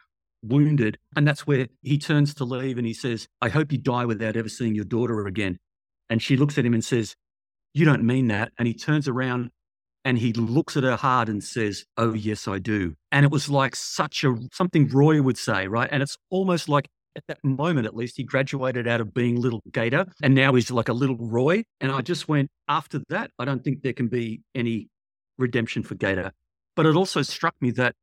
wounded. And that's where he turns to leave and he says, I hope you die without ever seeing your daughter again. And she looks at him and says, You don't mean that. And he turns around and he looks at her hard and says, Oh, yes, I do. And it was like such a something Roy would say, right? And it's almost like at that moment, at least, he graduated out of being little Gator and now he's like a little Roy. And I just went, After that, I don't think there can be any redemption for Gator. But it also struck me that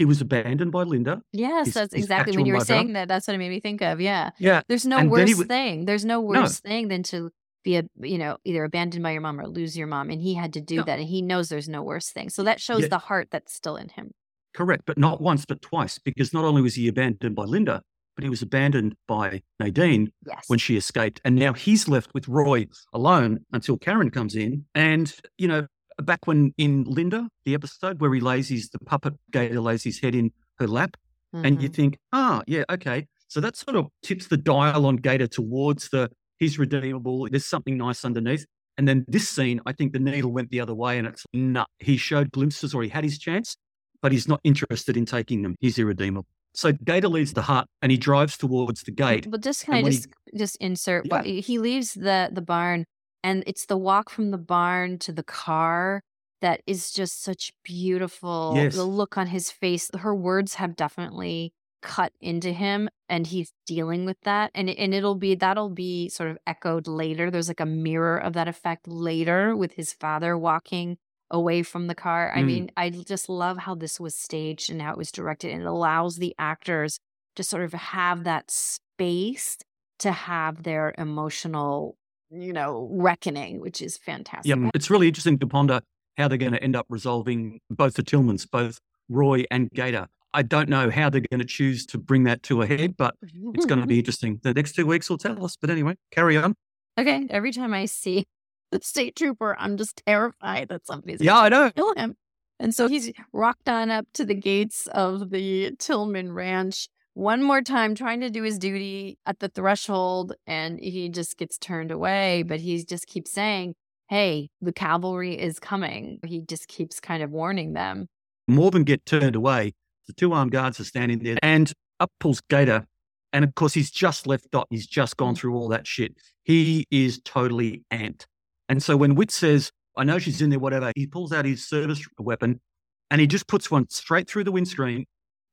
he was abandoned by Linda. yes, his- that's exactly when you were mother. saying that. That's what it made me think of. Yeah. Yeah. There's no And worse would- thing. There's no No. worse thing than to be a you know either abandoned by your mom or lose your mom, and he had to do No. that, and he knows there's no worse thing. So that shows Yeah. the heart that's still in him. Correct, but not once, but twice, because not only was he abandoned by Linda, but he was abandoned by Nadine Yes. when she escaped. And now he's left with Roy alone until Karen comes in. And, you know, back when in Linda, the episode where he lays his, the puppet gator lays his head in her lap, mm-hmm. and you Mm-hmm. think, ah, yeah, okay. So that sort of tips the dial on Gator towards the he's redeemable. There's something nice underneath. And then this scene, I think the needle went the other way, and it's nah. He showed glimpses, or he had his chance, but he's not interested in taking them. He's irredeemable. So Gator leaves the hut and he drives towards the gate. But just can I And when just just insert? Yeah. what- He leaves the the barn, and it's the walk from the barn to the car that is just such beautiful. Yes. The look on his face. Her words have definitely cut into him, and he's dealing with that. And and it'll be that'll be sort of echoed later. There's like a mirror of that effect later with his father walking away from the car. I Mm. mean, I just love how this was staged and how it was directed, and it allows the actors to sort of have that space to have their emotional, you know, reckoning, which is fantastic. Yeah, it's really interesting to ponder how they're going to end up resolving both the Tillmans, both Roy and Gator. I don't know how they're going to choose to bring that to a head, but it's going to be interesting. The next two weeks will tell us. But anyway, carry on. okay. Every time I see the state trooper, I'm just terrified that somebody's Yeah, I know. kill him. And so he's rocked on up to the gates of the Tillman Ranch one more time, trying to do his duty at the threshold, and he just gets turned away. But he just keeps saying, Hey, the cavalry is coming. He just keeps kind of warning them. More than get turned away, the two armed guards are standing there, and up pulls Gator. And of course, he's just left Dot. He's just gone through all that shit. He is totally amped. And so when Witt says, I know she's in there, whatever, he pulls out his service weapon and he just puts one straight through the windscreen,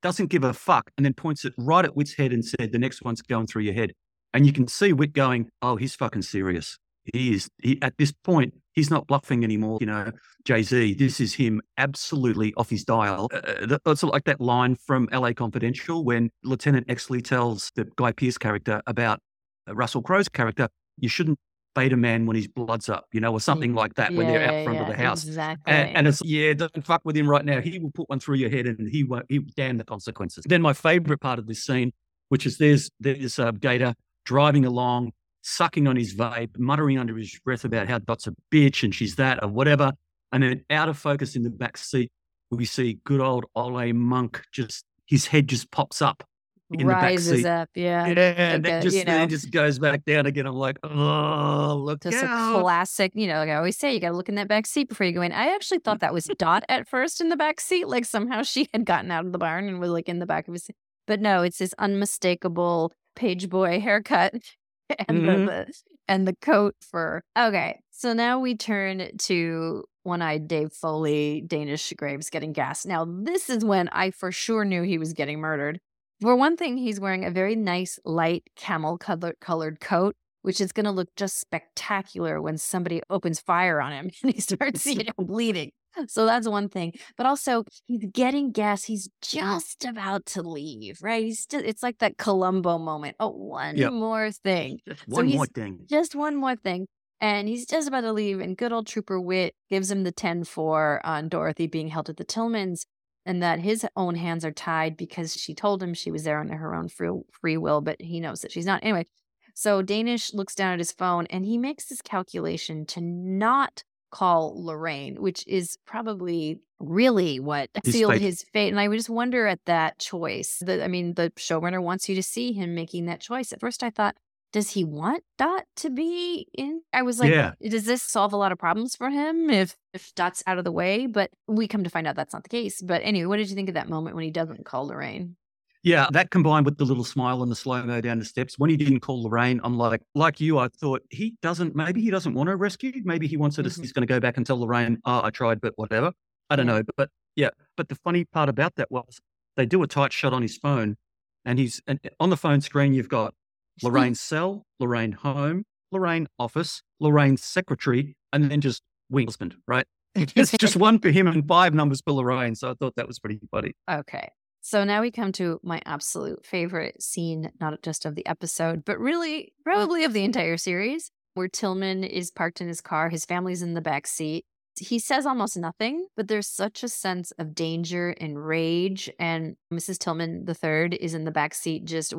doesn't give a fuck, and then points it right at Witt's head and said, The next one's going through your head. And you can see Witt going, Oh, he's fucking serious. He is, he, at this point, he's not bluffing anymore. You know, Jay Z, this is him absolutely off his dial. Uh, that- that's like that line from LA Confidential when Lieutenant Exley tells the Guy Pearce character about uh, Russell Crowe's character, you shouldn't bait a man when his blood's up, you know, or something like that when they're out front of the house. Exactly. And, and it's yeah, don't fuck with him right now. He will put one through your head, and he won't. He damn the consequences. Then my favorite part of this scene, which is there's there's uh, Gator driving along, sucking on his vape, muttering under his breath about how Dot's a bitch and she's that or whatever, and then out of focus in the back seat, we see good old Ole Munch just his head just pops up in the back rises up. Yeah. Yeah, and like then just you then know. it just goes back down again. I'm like, oh, look Just a classic, you know, like I always say, you got to look in that back seat before you go in. I actually thought that was Dot at first in the back seat, like somehow she had gotten out of the barn and was like in the back of his seat. But no, it's this unmistakable page boy haircut and Mhm. the, the and the coat fur. Okay, so now we turn to one-eyed Dave Foley, Danish Graves getting gas. Now this is when I for sure knew he was getting murdered. For one thing, he's wearing a very nice light camel colored coat which is going to look just spectacular when somebody opens fire on him and he starts you know, bleeding. So that's one thing. But also, he's getting gas. He's just about to leave, right? He's just, it's like that Columbo moment. Oh, one Yep. more thing. Just one he's- more thing. Just one more thing. And he's just about to leave, and good old Trooper Witt gives him the 10 4 on Dorothy being held at the Tillmans, and that his own hands are tied because she told him she was there under her own free, free will, but he knows that she's not. Anyway, so Danish looks down at his phone and he makes this calculation to not call Lorraine, which is probably really what His sealed fate. his fate. And I just wonder at that choice. The, I mean, the showrunner wants you to see him making that choice. At first, I thought, does he want Dot to be in? I was like, Yeah. does this solve a lot of problems for him if if Dot's out of the way? But we come to find out that's not the case. But anyway, what did you think of that moment when he doesn't call Lorraine? Yeah, that combined with the little smile and the slow mo down the steps. When he didn't call Lorraine, I'm like, like you, I thought he doesn't. Maybe he doesn't want her rescued. Maybe he wants her to. Mhm. He's going to go back and tell Lorraine, "Oh, I tried, but whatever." I don't know, but yeah. But the funny part about that was they do a tight shot on his phone, and he's and on the phone screen. You've got Lorraine's cell, Lorraine home, Lorraine office, Lorraine secretary, and then just wing husband. Right? It's just one for him and five numbers for Lorraine. So I thought that was pretty funny. Okay. So now we come to my absolute favorite scene, not just of the episode, but really probably of the entire series, where Tillman is parked in his car. His family's in the back seat. He says almost nothing, but there's such a sense of danger and rage. And Mrs. Tillman III is in the back seat just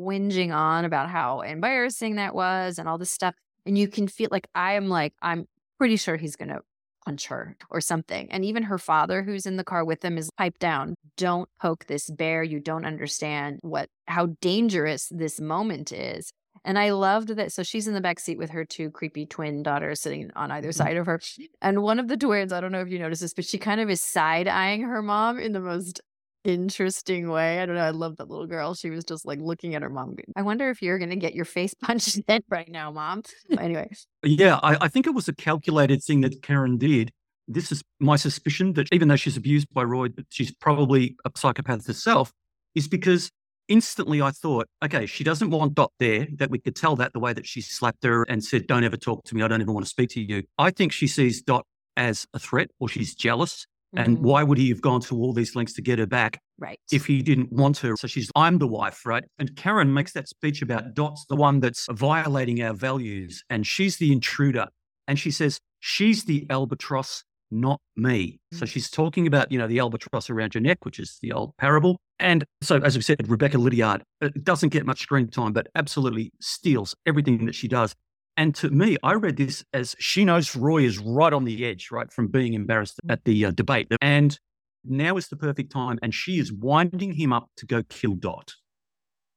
whinging on about how embarrassing that was and all this stuff. And you can feel like I am like, I'm pretty sure he's going to punch her or something. And even her father, who's in the car with them, is piped down. Don't poke this bear. You don't understand what how dangerous this moment is. And I loved that. So she's in the back seat with her two creepy twin daughters sitting on either mm-hmm. side of her. And one of the twins, I don't know if you noticed this, but she kind of is side eyeing her mom in the most interesting way. I don't know. I love that little girl. She was just like looking at her mom. I wonder if you're going to get your face punched in right now, mom. anyway. Yeah, I, I, think it was a calculated thing that Karen did. This is my suspicion that even though she's abused by Roy, she's probably a psychopath herself, is because instantly I thought, okay, she doesn't want Dot there, that we could tell that the way that she slapped her and said, don't ever talk to me. I don't even want to speak to you. I think she sees Dot as a threat or she's jealous and mm-hmm. why would he have gone to all these lengths to get her back? Right. If he didn't want her. So she's, I'm the wife, right? And Karen makes that speech about Dot's the one that's violating our values. And she's the intruder. And she says, she's the albatross, not me. Mm-hmm. So she's talking about, you know, the albatross around your neck, which is the old parable. And so, as we said, Rebecca Liddiard doesn't get much screen time, but absolutely steals everything that she does. And to me, I read this as she knows Roy is right on the edge, right, from being embarrassed at the uh, debate. And now is the perfect time. And she is winding him up to go kill Dot.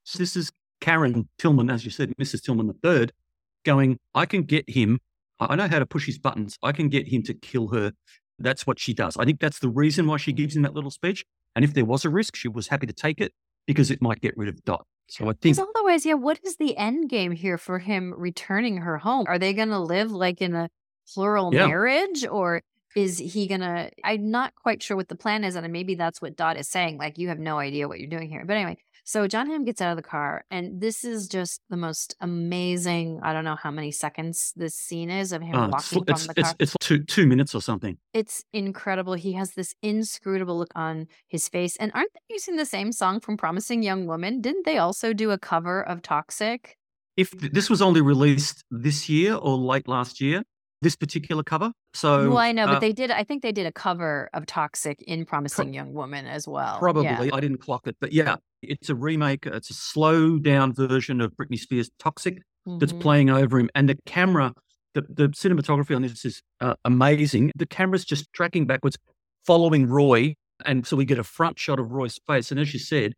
So this is Karen Tillman, as you said, Mrs. Tillman third, going, I can get him. I know how to push his buttons. I can get him to kill her. That's what she does. I think that's the reason why she gives him that little speech. And if there was a risk, she was happy to take it because it might get rid of Dot. So I think Because otherwise, yeah, what is the end game here for him returning her home? Are they gonna live like in a plural yeah. marriage or is he gonna I'm not quite sure what the plan is, and maybe that's what Dot is saying. Like you have no idea what you're doing here. But anyway, so Jon Hamm gets out of the car, and this is just the most amazing. I don't know how many seconds this scene is of him uh, walking it's, from the car. It's, it's two two minutes or something. It's incredible. He has this inscrutable look on his face. And aren't they using the same song from Promising Young Woman? Didn't they also do a cover of Toxic? If this was only released this year or late last year, this particular cover. So, well, I know, but uh, they did. I think they did a cover of Toxic in Promising pro- Young Woman as well. Probably, yeah. I didn't clock it, but yeah, it's a remake. It's a slow down version of Britney Spears' Toxic mm-hmm. that's playing over him, and the camera, the the cinematography on this is uh, amazing. The camera's just tracking backwards, following Roy, and so we get a front shot of Roy's face, and as you said,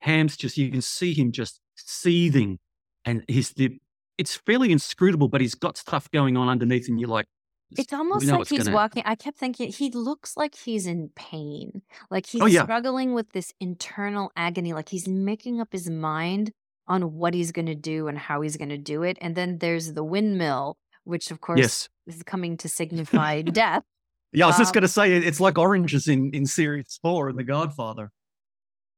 Hamm's just you can see him just seething, and his the it's fairly inscrutable, but he's got stuff going on underneath, and you're like, it's almost like he's gonna... walking. I kept thinking he looks like he's in pain, like he's oh, yeah. struggling with this internal agony, like he's making up his mind on what he's going to do and how he's going to do it. And then there's the windmill, which of course yes. is coming to signify death. Yeah, I was um, just going to say it's like oranges in in series four in The Godfather.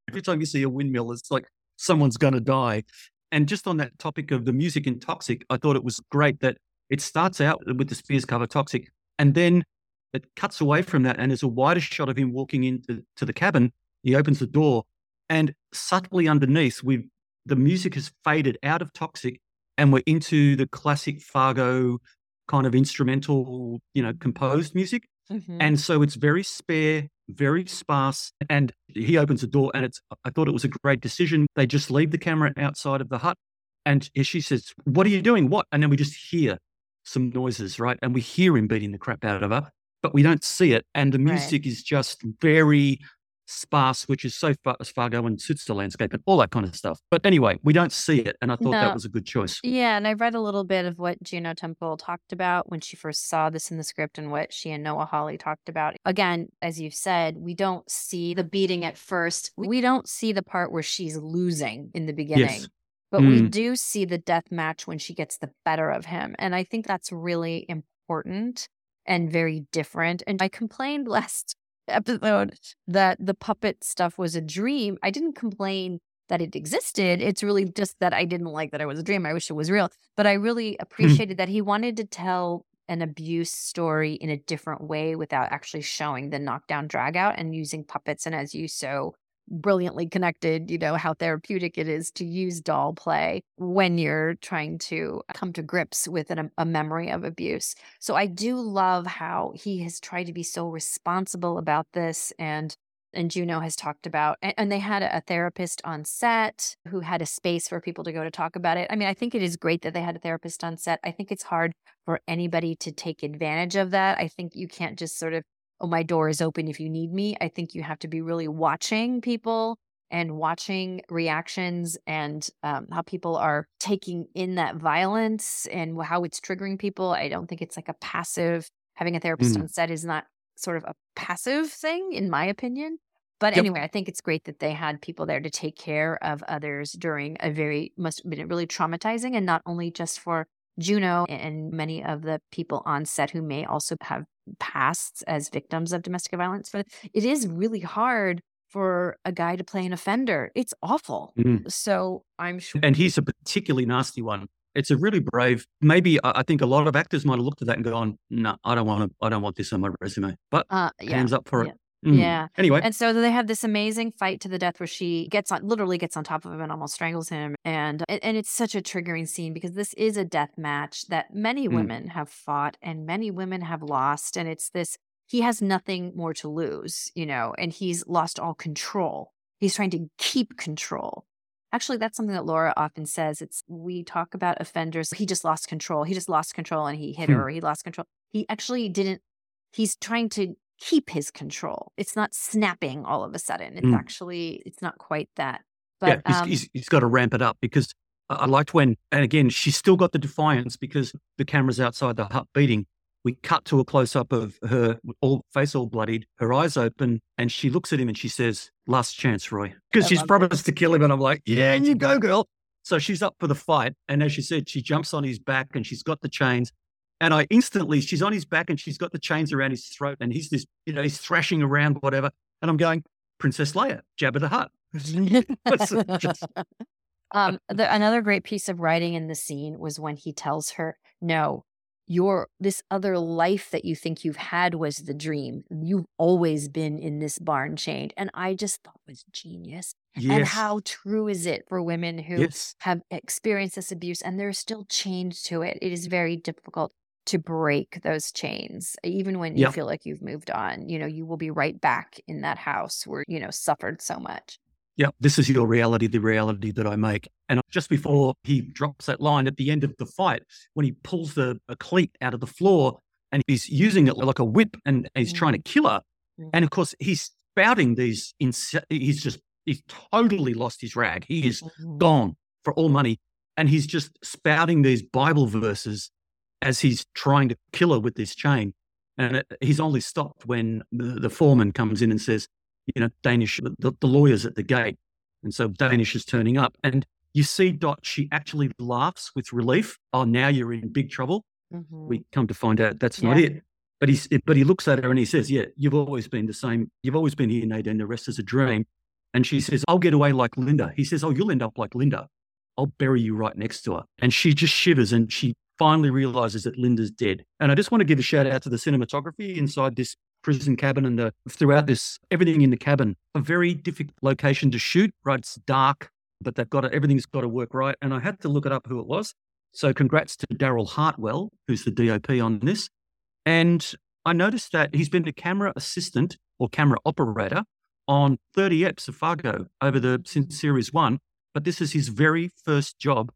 Every time you see a windmill, it's like someone's going to die. And just on that topic of the music in Toxic, I thought it was great that it starts out with the Spears cover Toxic, and then it cuts away from that, and there's a wider shot of him walking into to the cabin. He opens the door, and subtly underneath, we've the music has faded out of Toxic, and we're into the classic Fargo kind of instrumental, you know, composed music. Mm-hmm. And so it's very spare, very sparse. And he opens the door, and it's, I thought it was a great decision. They just leave the camera outside of the hut. And she says, What are you doing? What? And then we just hear some noises, right? And we hear him beating the crap out of her, but we don't see it. And the music right. is just very sparse, which is so far as Fargo and suits the landscape and all that kind of stuff. But anyway, we don't see it. And I thought no. that was a good choice. Yeah. And I read a little bit of what Juno Temple talked about when she first saw this in the script and what she and Noah Hawley talked about. Again, as you've said, we don't see the beating at first. We don't see the part where she's losing in the beginning. Yes. But mm. we do see the death match when she gets the better of him. And I think that's really important and very different. And I complained last episode that the puppet stuff was a dream. I didn't complain that it existed. It's really just that I didn't like that it was a dream. I wish it was real. But I really hmm. appreciated that he wanted to tell an abuse story in a different way without actually showing the knockdown drag out and using puppets. And as you so brilliantly connected, you know, how therapeutic it is to use doll play when you're trying to come to grips with an, a memory of abuse. So I do love how he has tried to be so responsible about this and and Juno has talked about, and, and they had a, a therapist on set who had a space for people to go to talk about it. I mean, I think it is great that they had a therapist on set. I think it's hard for anybody to take advantage of that. I think you can't just sort of, oh, my door is open if you need me. I think you have to be really watching people and watching reactions and um, how people are taking in that violence and how it's triggering people. I don't think it's like a passive, having a therapist Mm. on set is not sort of a passive thing, in my opinion. But Yep. anyway, I think it's great that they had people there to take care of others during a very, must have been really traumatizing and not only just for Juno and many of the people on set who may also have pasts as victims of domestic violence. But it is really hard for a guy to play an offender. It's awful. Mm. So I'm sure. And he's a particularly nasty one. It's a really brave. Maybe I think a lot of actors might have looked at that and gone, "No, I don't want to. I don't want this on my resume." But Uh, yeah. hands up for yeah. it. Mm. Yeah. Anyway, And so they have this amazing fight to the death where she gets on, literally gets on top of him and almost strangles him. And and it's such a triggering scene because this is a death match that many Mm. women have fought and many women have lost. And it's this he has nothing more to lose, you know, and he's lost all control. He's trying to keep control. Actually, that's something that Laura often says. It's we talk about offenders. He just lost control. He just lost control and he hit Hmm. her or he lost control. He actually didn't. He's trying to keep his control. It's not snapping all of a sudden. It's Mm. actually it's not quite that. yeah, But he's, um, he's, he's got to ramp it up because I liked when, and again, she's still got the defiance because the camera's outside the hut beating. We cut to a close up of her all face all bloodied, her eyes open, and she looks at him and she says, "Last chance, Roy," because she's promised to kill him. And I'm like, "Yeah, you go, girl." So she's up for the fight, and as she said, she jumps on his back and she's got the chains. And I instantly, she's on his back and she's got the chains around his throat, and he's this, you know, he's thrashing around, whatever. And I'm going, Princess Leia, Jabba the Hutt. Um, the, another great piece of writing in the scene was when he tells her, "No, your this other life that you think you've had was the dream. You've always been in this barn chained." And I just thought was genius. And how true is it for women who Yes. have experienced this abuse and they're still chained to it? It is very difficult to break those chains, even when you Yeah. feel like you've moved on. You know, you will be right back in that house where you know suffered so much. Yeah, this is your reality, the reality that I make. And just before he drops that line at the end of the fight, when he pulls the a cleat out of the floor and he's using it like a whip and he's trying to kill her. Mhm. And of course, he's spouting these, insa- he's just, he's totally lost his rag. He is gone for all money. And he's just spouting these Bible verses as he's trying to kill her with this chain. And it, he's only stopped when the, the foreman comes in and says, you know, Danish, the, the lawyer's at the gate. And so Danish is turning up. And you see Dot, she actually laughs with relief. Oh, now you're in big trouble. Mhm. We come to find out that's not it. But he's, but he looks at her and he says, Yeah, you've always been the same. You've always been here, Nadine. The rest is a dream. And she says, I'll get away like Linda. He says, Oh, you'll end up like Linda. I'll bury you right next to her. And she just shivers and she finally realizes that Linda's dead. And I just want to give a shout out to the cinematography inside this prison cabin and the throughout this everything in the cabin. A very difficult location to shoot. Right, it's dark, but they've got to, everything's got to work right. And I had to look it up who it was. So congrats to Daryl Hartwell, who's the DOP on this. And I noticed that he's been a camera assistant or camera operator on 30 eps of Fargo over the since series one. But this is his very first job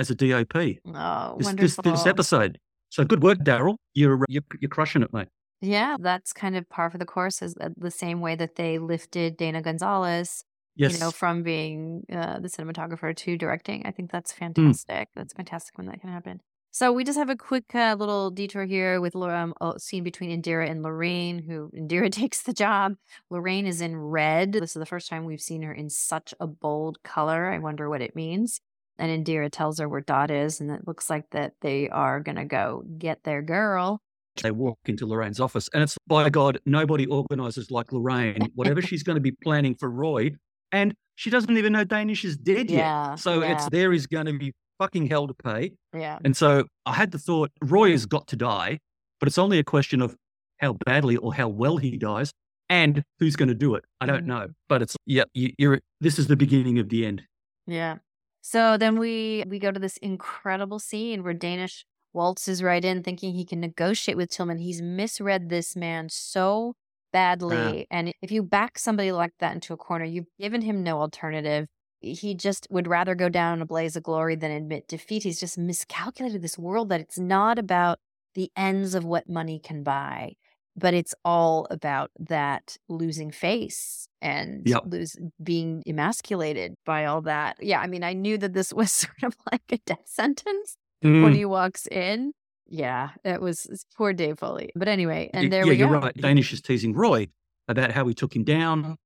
as a DOP. Oh, This, this, wonderful. this episode. So good work, Daryl. You're, you're you're crushing it, mate. Yeah, that's kind of par for the course, is the same way that they lifted Dana Gonzales, Yes. you know, from being uh, the cinematographer to directing. I think that's Hmm. fantastic. That's fantastic when that can happen. So we just have a quick uh, little detour here with um, a scene between Indira and Lorraine, who Indira takes the job. Lorraine is in red. This is the first time we've seen her in such a bold color. I wonder what it means. And Indira tells her where Dot is, and it looks like that they are gonna go get their girl. they walk into Lorraine's office, and it's by God, nobody organizes like Lorraine. Whatever she's going to be planning for Roy, and she doesn't even know Danish is dead Yeah, yet. So yeah. it's there is going to be fucking hell to pay. Yeah. And so I had the thought, Roy has got to die, but it's only a question of how badly or how well he dies, and who's going to do it. I don't Mhm. know, but it's yeah, you, you're. This is the beginning of the end. Yeah. So then we we go to this incredible scene where Danish waltzes right in thinking he can negotiate with Tillman. He's misread this man so badly. And if you back somebody like that into a corner, you've given him no alternative. He just would rather go down in a blaze of glory than admit defeat. He's just miscalculated this world that it's not about the ends of what money can buy, but it's all about that losing face and Yep. lose being emasculated by all that. Yeah, I mean, I knew that this was sort of like a death sentence when Mm. he walks in. Yeah, it was poor Dave Foley. But anyway, and there yeah, we you're go. right. Danish is teasing Roy about how he took him down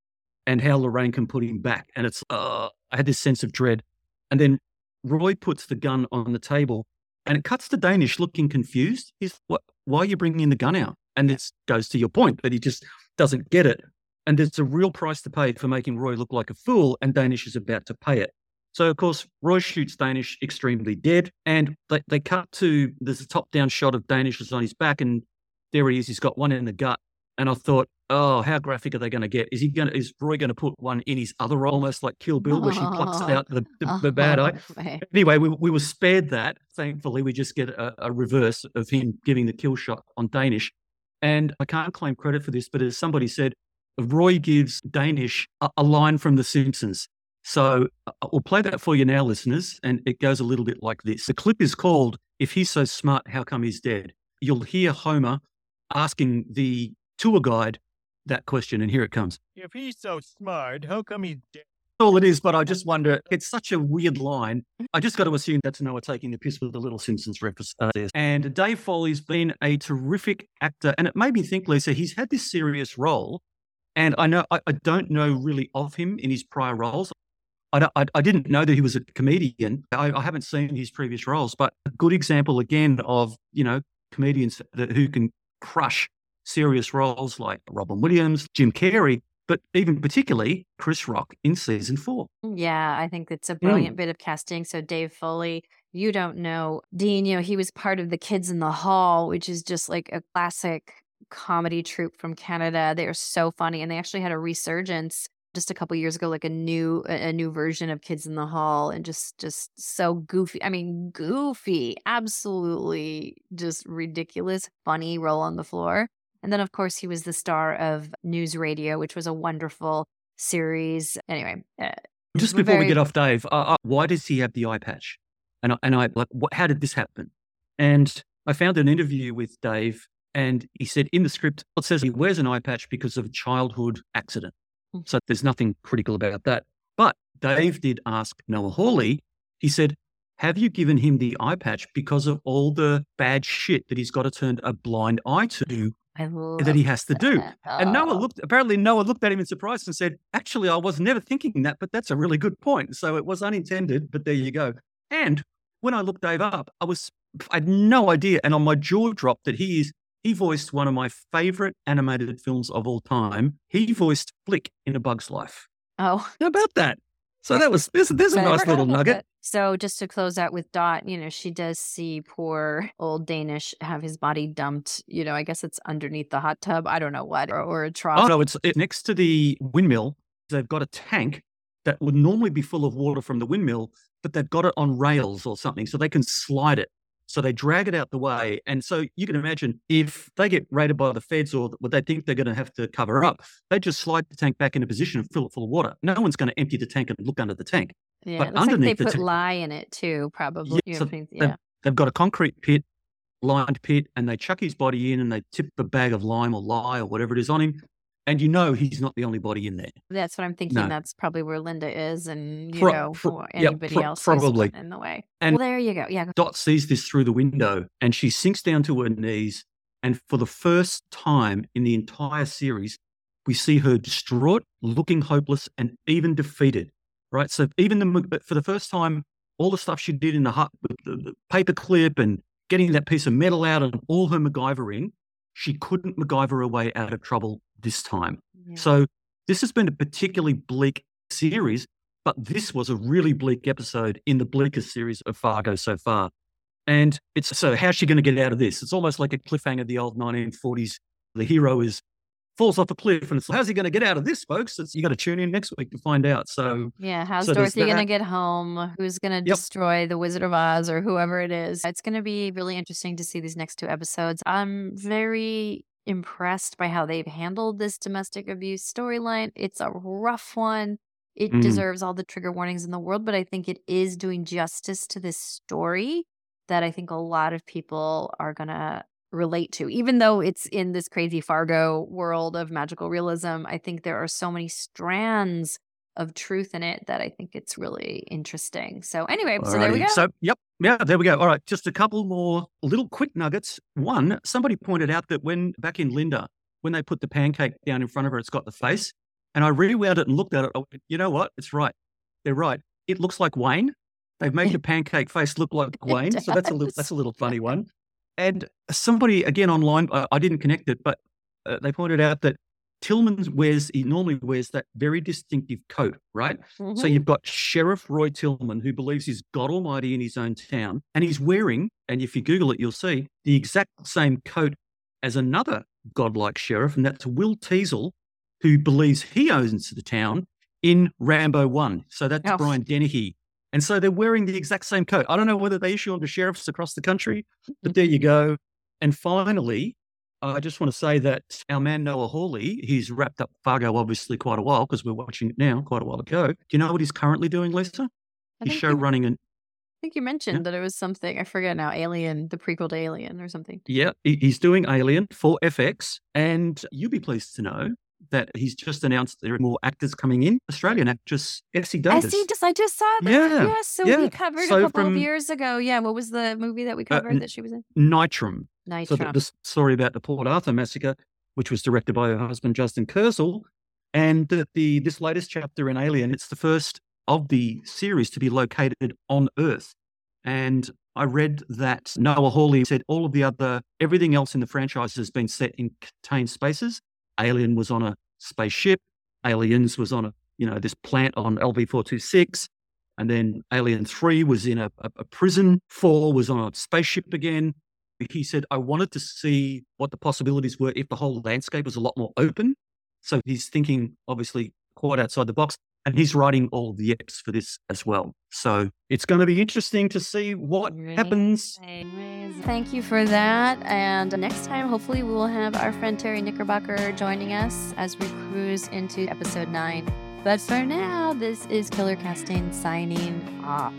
and how Lorraine can put him back. And it's, uh, I had this sense of dread. And then Roy puts the gun on the table and it cuts to Danish looking confused. He's, what, why are you bringing in the gun out? And this goes to your point that he just doesn't get it. And there's a real price to pay for making Roy look like a fool, and Danish is about to pay it. So, of course, Roy shoots Danish extremely dead, and they, they cut to there's a top down shot of Danish is on his back, and there he is. He's got one in the gut. And I thought, oh, how graphic are they going to get? Is he going to, is Roy going to put one in his other role, almost like Kill Bill, where she plucks out the, the, the oh, bad eye? Oh, man. Anyway, we, we were spared that. Thankfully, we just get a, a reverse of him giving the kill shot on Danish. And I can't claim credit for this, but as somebody said, Roy gives Danish a, a line from The Simpsons. So uh, we'll play that for you now, listeners. And it goes a little bit like this. The clip is called If He's So Smart, How Come He's Dead? You'll hear Homer asking the tour guide that question. And here it comes. If he's so smart, how come he's dead? All it is, but I just wonder. It's such a weird line. I just got to assume that's Noah taking the piss with the Little Simpsons reference uh. And Dave Foley's been a terrific actor, and it made me think, Lisa, he's had this serious role, and I know I, I don't know really of him in his prior roles. I, I, I didn't know that he was a comedian. I, I haven't seen his previous roles, but a good example again of you know comedians that, who can crush serious roles like Robin Williams, Jim Carrey, but even particularly Chris Rock in season four. Yeah, I think it's a Mm. brilliant bit of casting. So Dave Foley, you don't know Dean, you know, he was part of the Kids in the Hall, which is just like a classic comedy troupe from Canada. They are so funny and they actually had a resurgence just a couple years ago like a new a new version of Kids in the Hall and just just so goofy. I mean, goofy, absolutely just ridiculous, funny roll on the floor. And then of course he was the star of NewsRadio, which was a wonderful series. Anyway, uh, Just before we get off, Dave, uh, uh, why does he have the eye patch? And I, and I like, what, how did this happen? And I found an interview with Dave, and he said in the script it says he wears an eye patch because of a childhood accident. Mm. So there's nothing critical about that. But Dave did ask Noah Hawley. He said, "Have you given him the eye patch because of all the bad shit that he's got to turn a blind eye to that he has to do?" that. And Noah Oh. looked, apparently, Noah looked at him in surprise and said, Actually, I was never thinking that, but that's a really good point. So it was unintended, but there you go. And when I looked Dave up, I was, I had no idea. And on my jaw dropped that he is, he voiced one of my favorite animated films of all time. He voiced Flick in A Bug's Life. Oh, How about that? So that was, this. This is a nice little nugget. So just to close out with Dot, you know, she does see poor old Danish have his body dumped. You know, I guess it's underneath the hot tub. I don't know what, or, or a trough. Oh, no, it's it, next to the windmill. They've got a tank that would normally be full of water from the windmill, but they've got it on rails or something so they can slide it. So they drag it out the way. And so you can imagine if they get raided by the feds or what they think they're going to have to cover up, they just slide the tank back into position and fill it full of water. No one's going to empty the tank and look under the tank. yeah, but it looks like they underneath the put ta- lye in it too, probably. Yeah, so know, things- they- yeah. They've got a concrete pit, lined pit, and they chuck his body in and they tip a bag of lime or lye or whatever it is on him. And you know he's not the only body in there. That's what I'm thinking. No. That's probably where Linda is, and you Pro- know, pro- or yeah, anybody pro- else probably. in the way. And- well, there you go. Yeah, Dot sees this through the window and she sinks down to her knees. And for the first time in the entire series, we see her distraught, looking hopeless, and even defeated. Right. So even the for the first time, all the stuff she did in the hut with the, the paperclip and getting that piece of metal out and all her MacGyvering, she couldn't MacGyver her way out of trouble this time. yeah. So this has been a particularly bleak series, but this was a really bleak episode in the bleakest series of Fargo so far. And it's so how's she going to get out of this? It's almost like a cliffhanger of the old 1940s. The hero is falls off a cliff, and it's how's he going to get out of this, folks? It's, you got to tune in next week to find out. So Yeah, how's So Dorothy going to get home? Who's going to Yep. destroy the Wizard of Oz or whoever it is? It's going to be really interesting to see these next two episodes. I'm very impressed by how they've handled this domestic abuse storyline. It's a rough one. It Mm. deserves all the trigger warnings in the world, but I think it is doing justice to this story that I think a lot of people are going to relate to. Even though it's in this crazy Fargo world of magical realism, I think there are so many strands of truth in it that I think it's really interesting. So, anyway, so there we go. So, yep. Yeah, there we go. All right. Just a couple more little quick nuggets. One, somebody pointed out that when back in Linda, when they put the pancake down in front of her, it's got the face. And I rewound it and looked at it. I went, you know what? It's right. They're right. It looks like Wayne. They've made the pancake face look like Wayne. So that's a little that's a little funny one. And somebody again online, I, I didn't connect it, but uh, they pointed out that Tillman wears he normally wears that very distinctive coat, right? So Mhm. you've got Sheriff Roy Tillman, who believes he's God Almighty in his own town, and he's wearing, and if you Google it, you'll see the exact same coat as another godlike sheriff, and that's Will Teasle, who believes he owns the town in Rambo One. So that's Oh. Brian Dennehy. And so they're wearing the exact same coat. I don't know whether they issue them to sheriffs across the country, but there you go. And finally, I just want to say that our man Noah Hawley, he's wrapped up Fargo obviously quite a while because we're watching it now quite a while ago. Do you know what he's currently doing, Lisa? I He's show you- running and I think you mentioned that it was something, I forget now, Alien, the prequel to Alien or something. yeah, he's doing Alien for FX. And you'll be pleased to know that he's just announced there are more actors coming in. Australian actress Essie Davis. see, just I just saw that. Yeah, Yes, so yeah. we covered So a couple from- of years ago. Yeah, what was the movie that we uh, covered n- that she was in? Nitram. So the, story about the Port Arthur massacre, which was directed by her husband Justin Kurzel, and the, the this latest chapter in Alien, it's the first of the series to be located on Earth. And I read that Noah Hawley said all of the other everything else in the franchise has been set in contained spaces. Alien was on a spaceship. Aliens was on a you know this plant on LV four two six. And then Alien 3 was in a, a, a prison. 4 was on a spaceship again he said, I wanted to see what the possibilities were if the whole landscape was a lot more open. So he's thinking, obviously, quite outside the box. And he's writing all the eps for this as well. So it's going to be interesting to see what happens. Thank you for that. And next time, hopefully, we will have our friend Terry Knickerbocker joining us as we cruise into episode nine. But for now, this is Killer Casting signing off.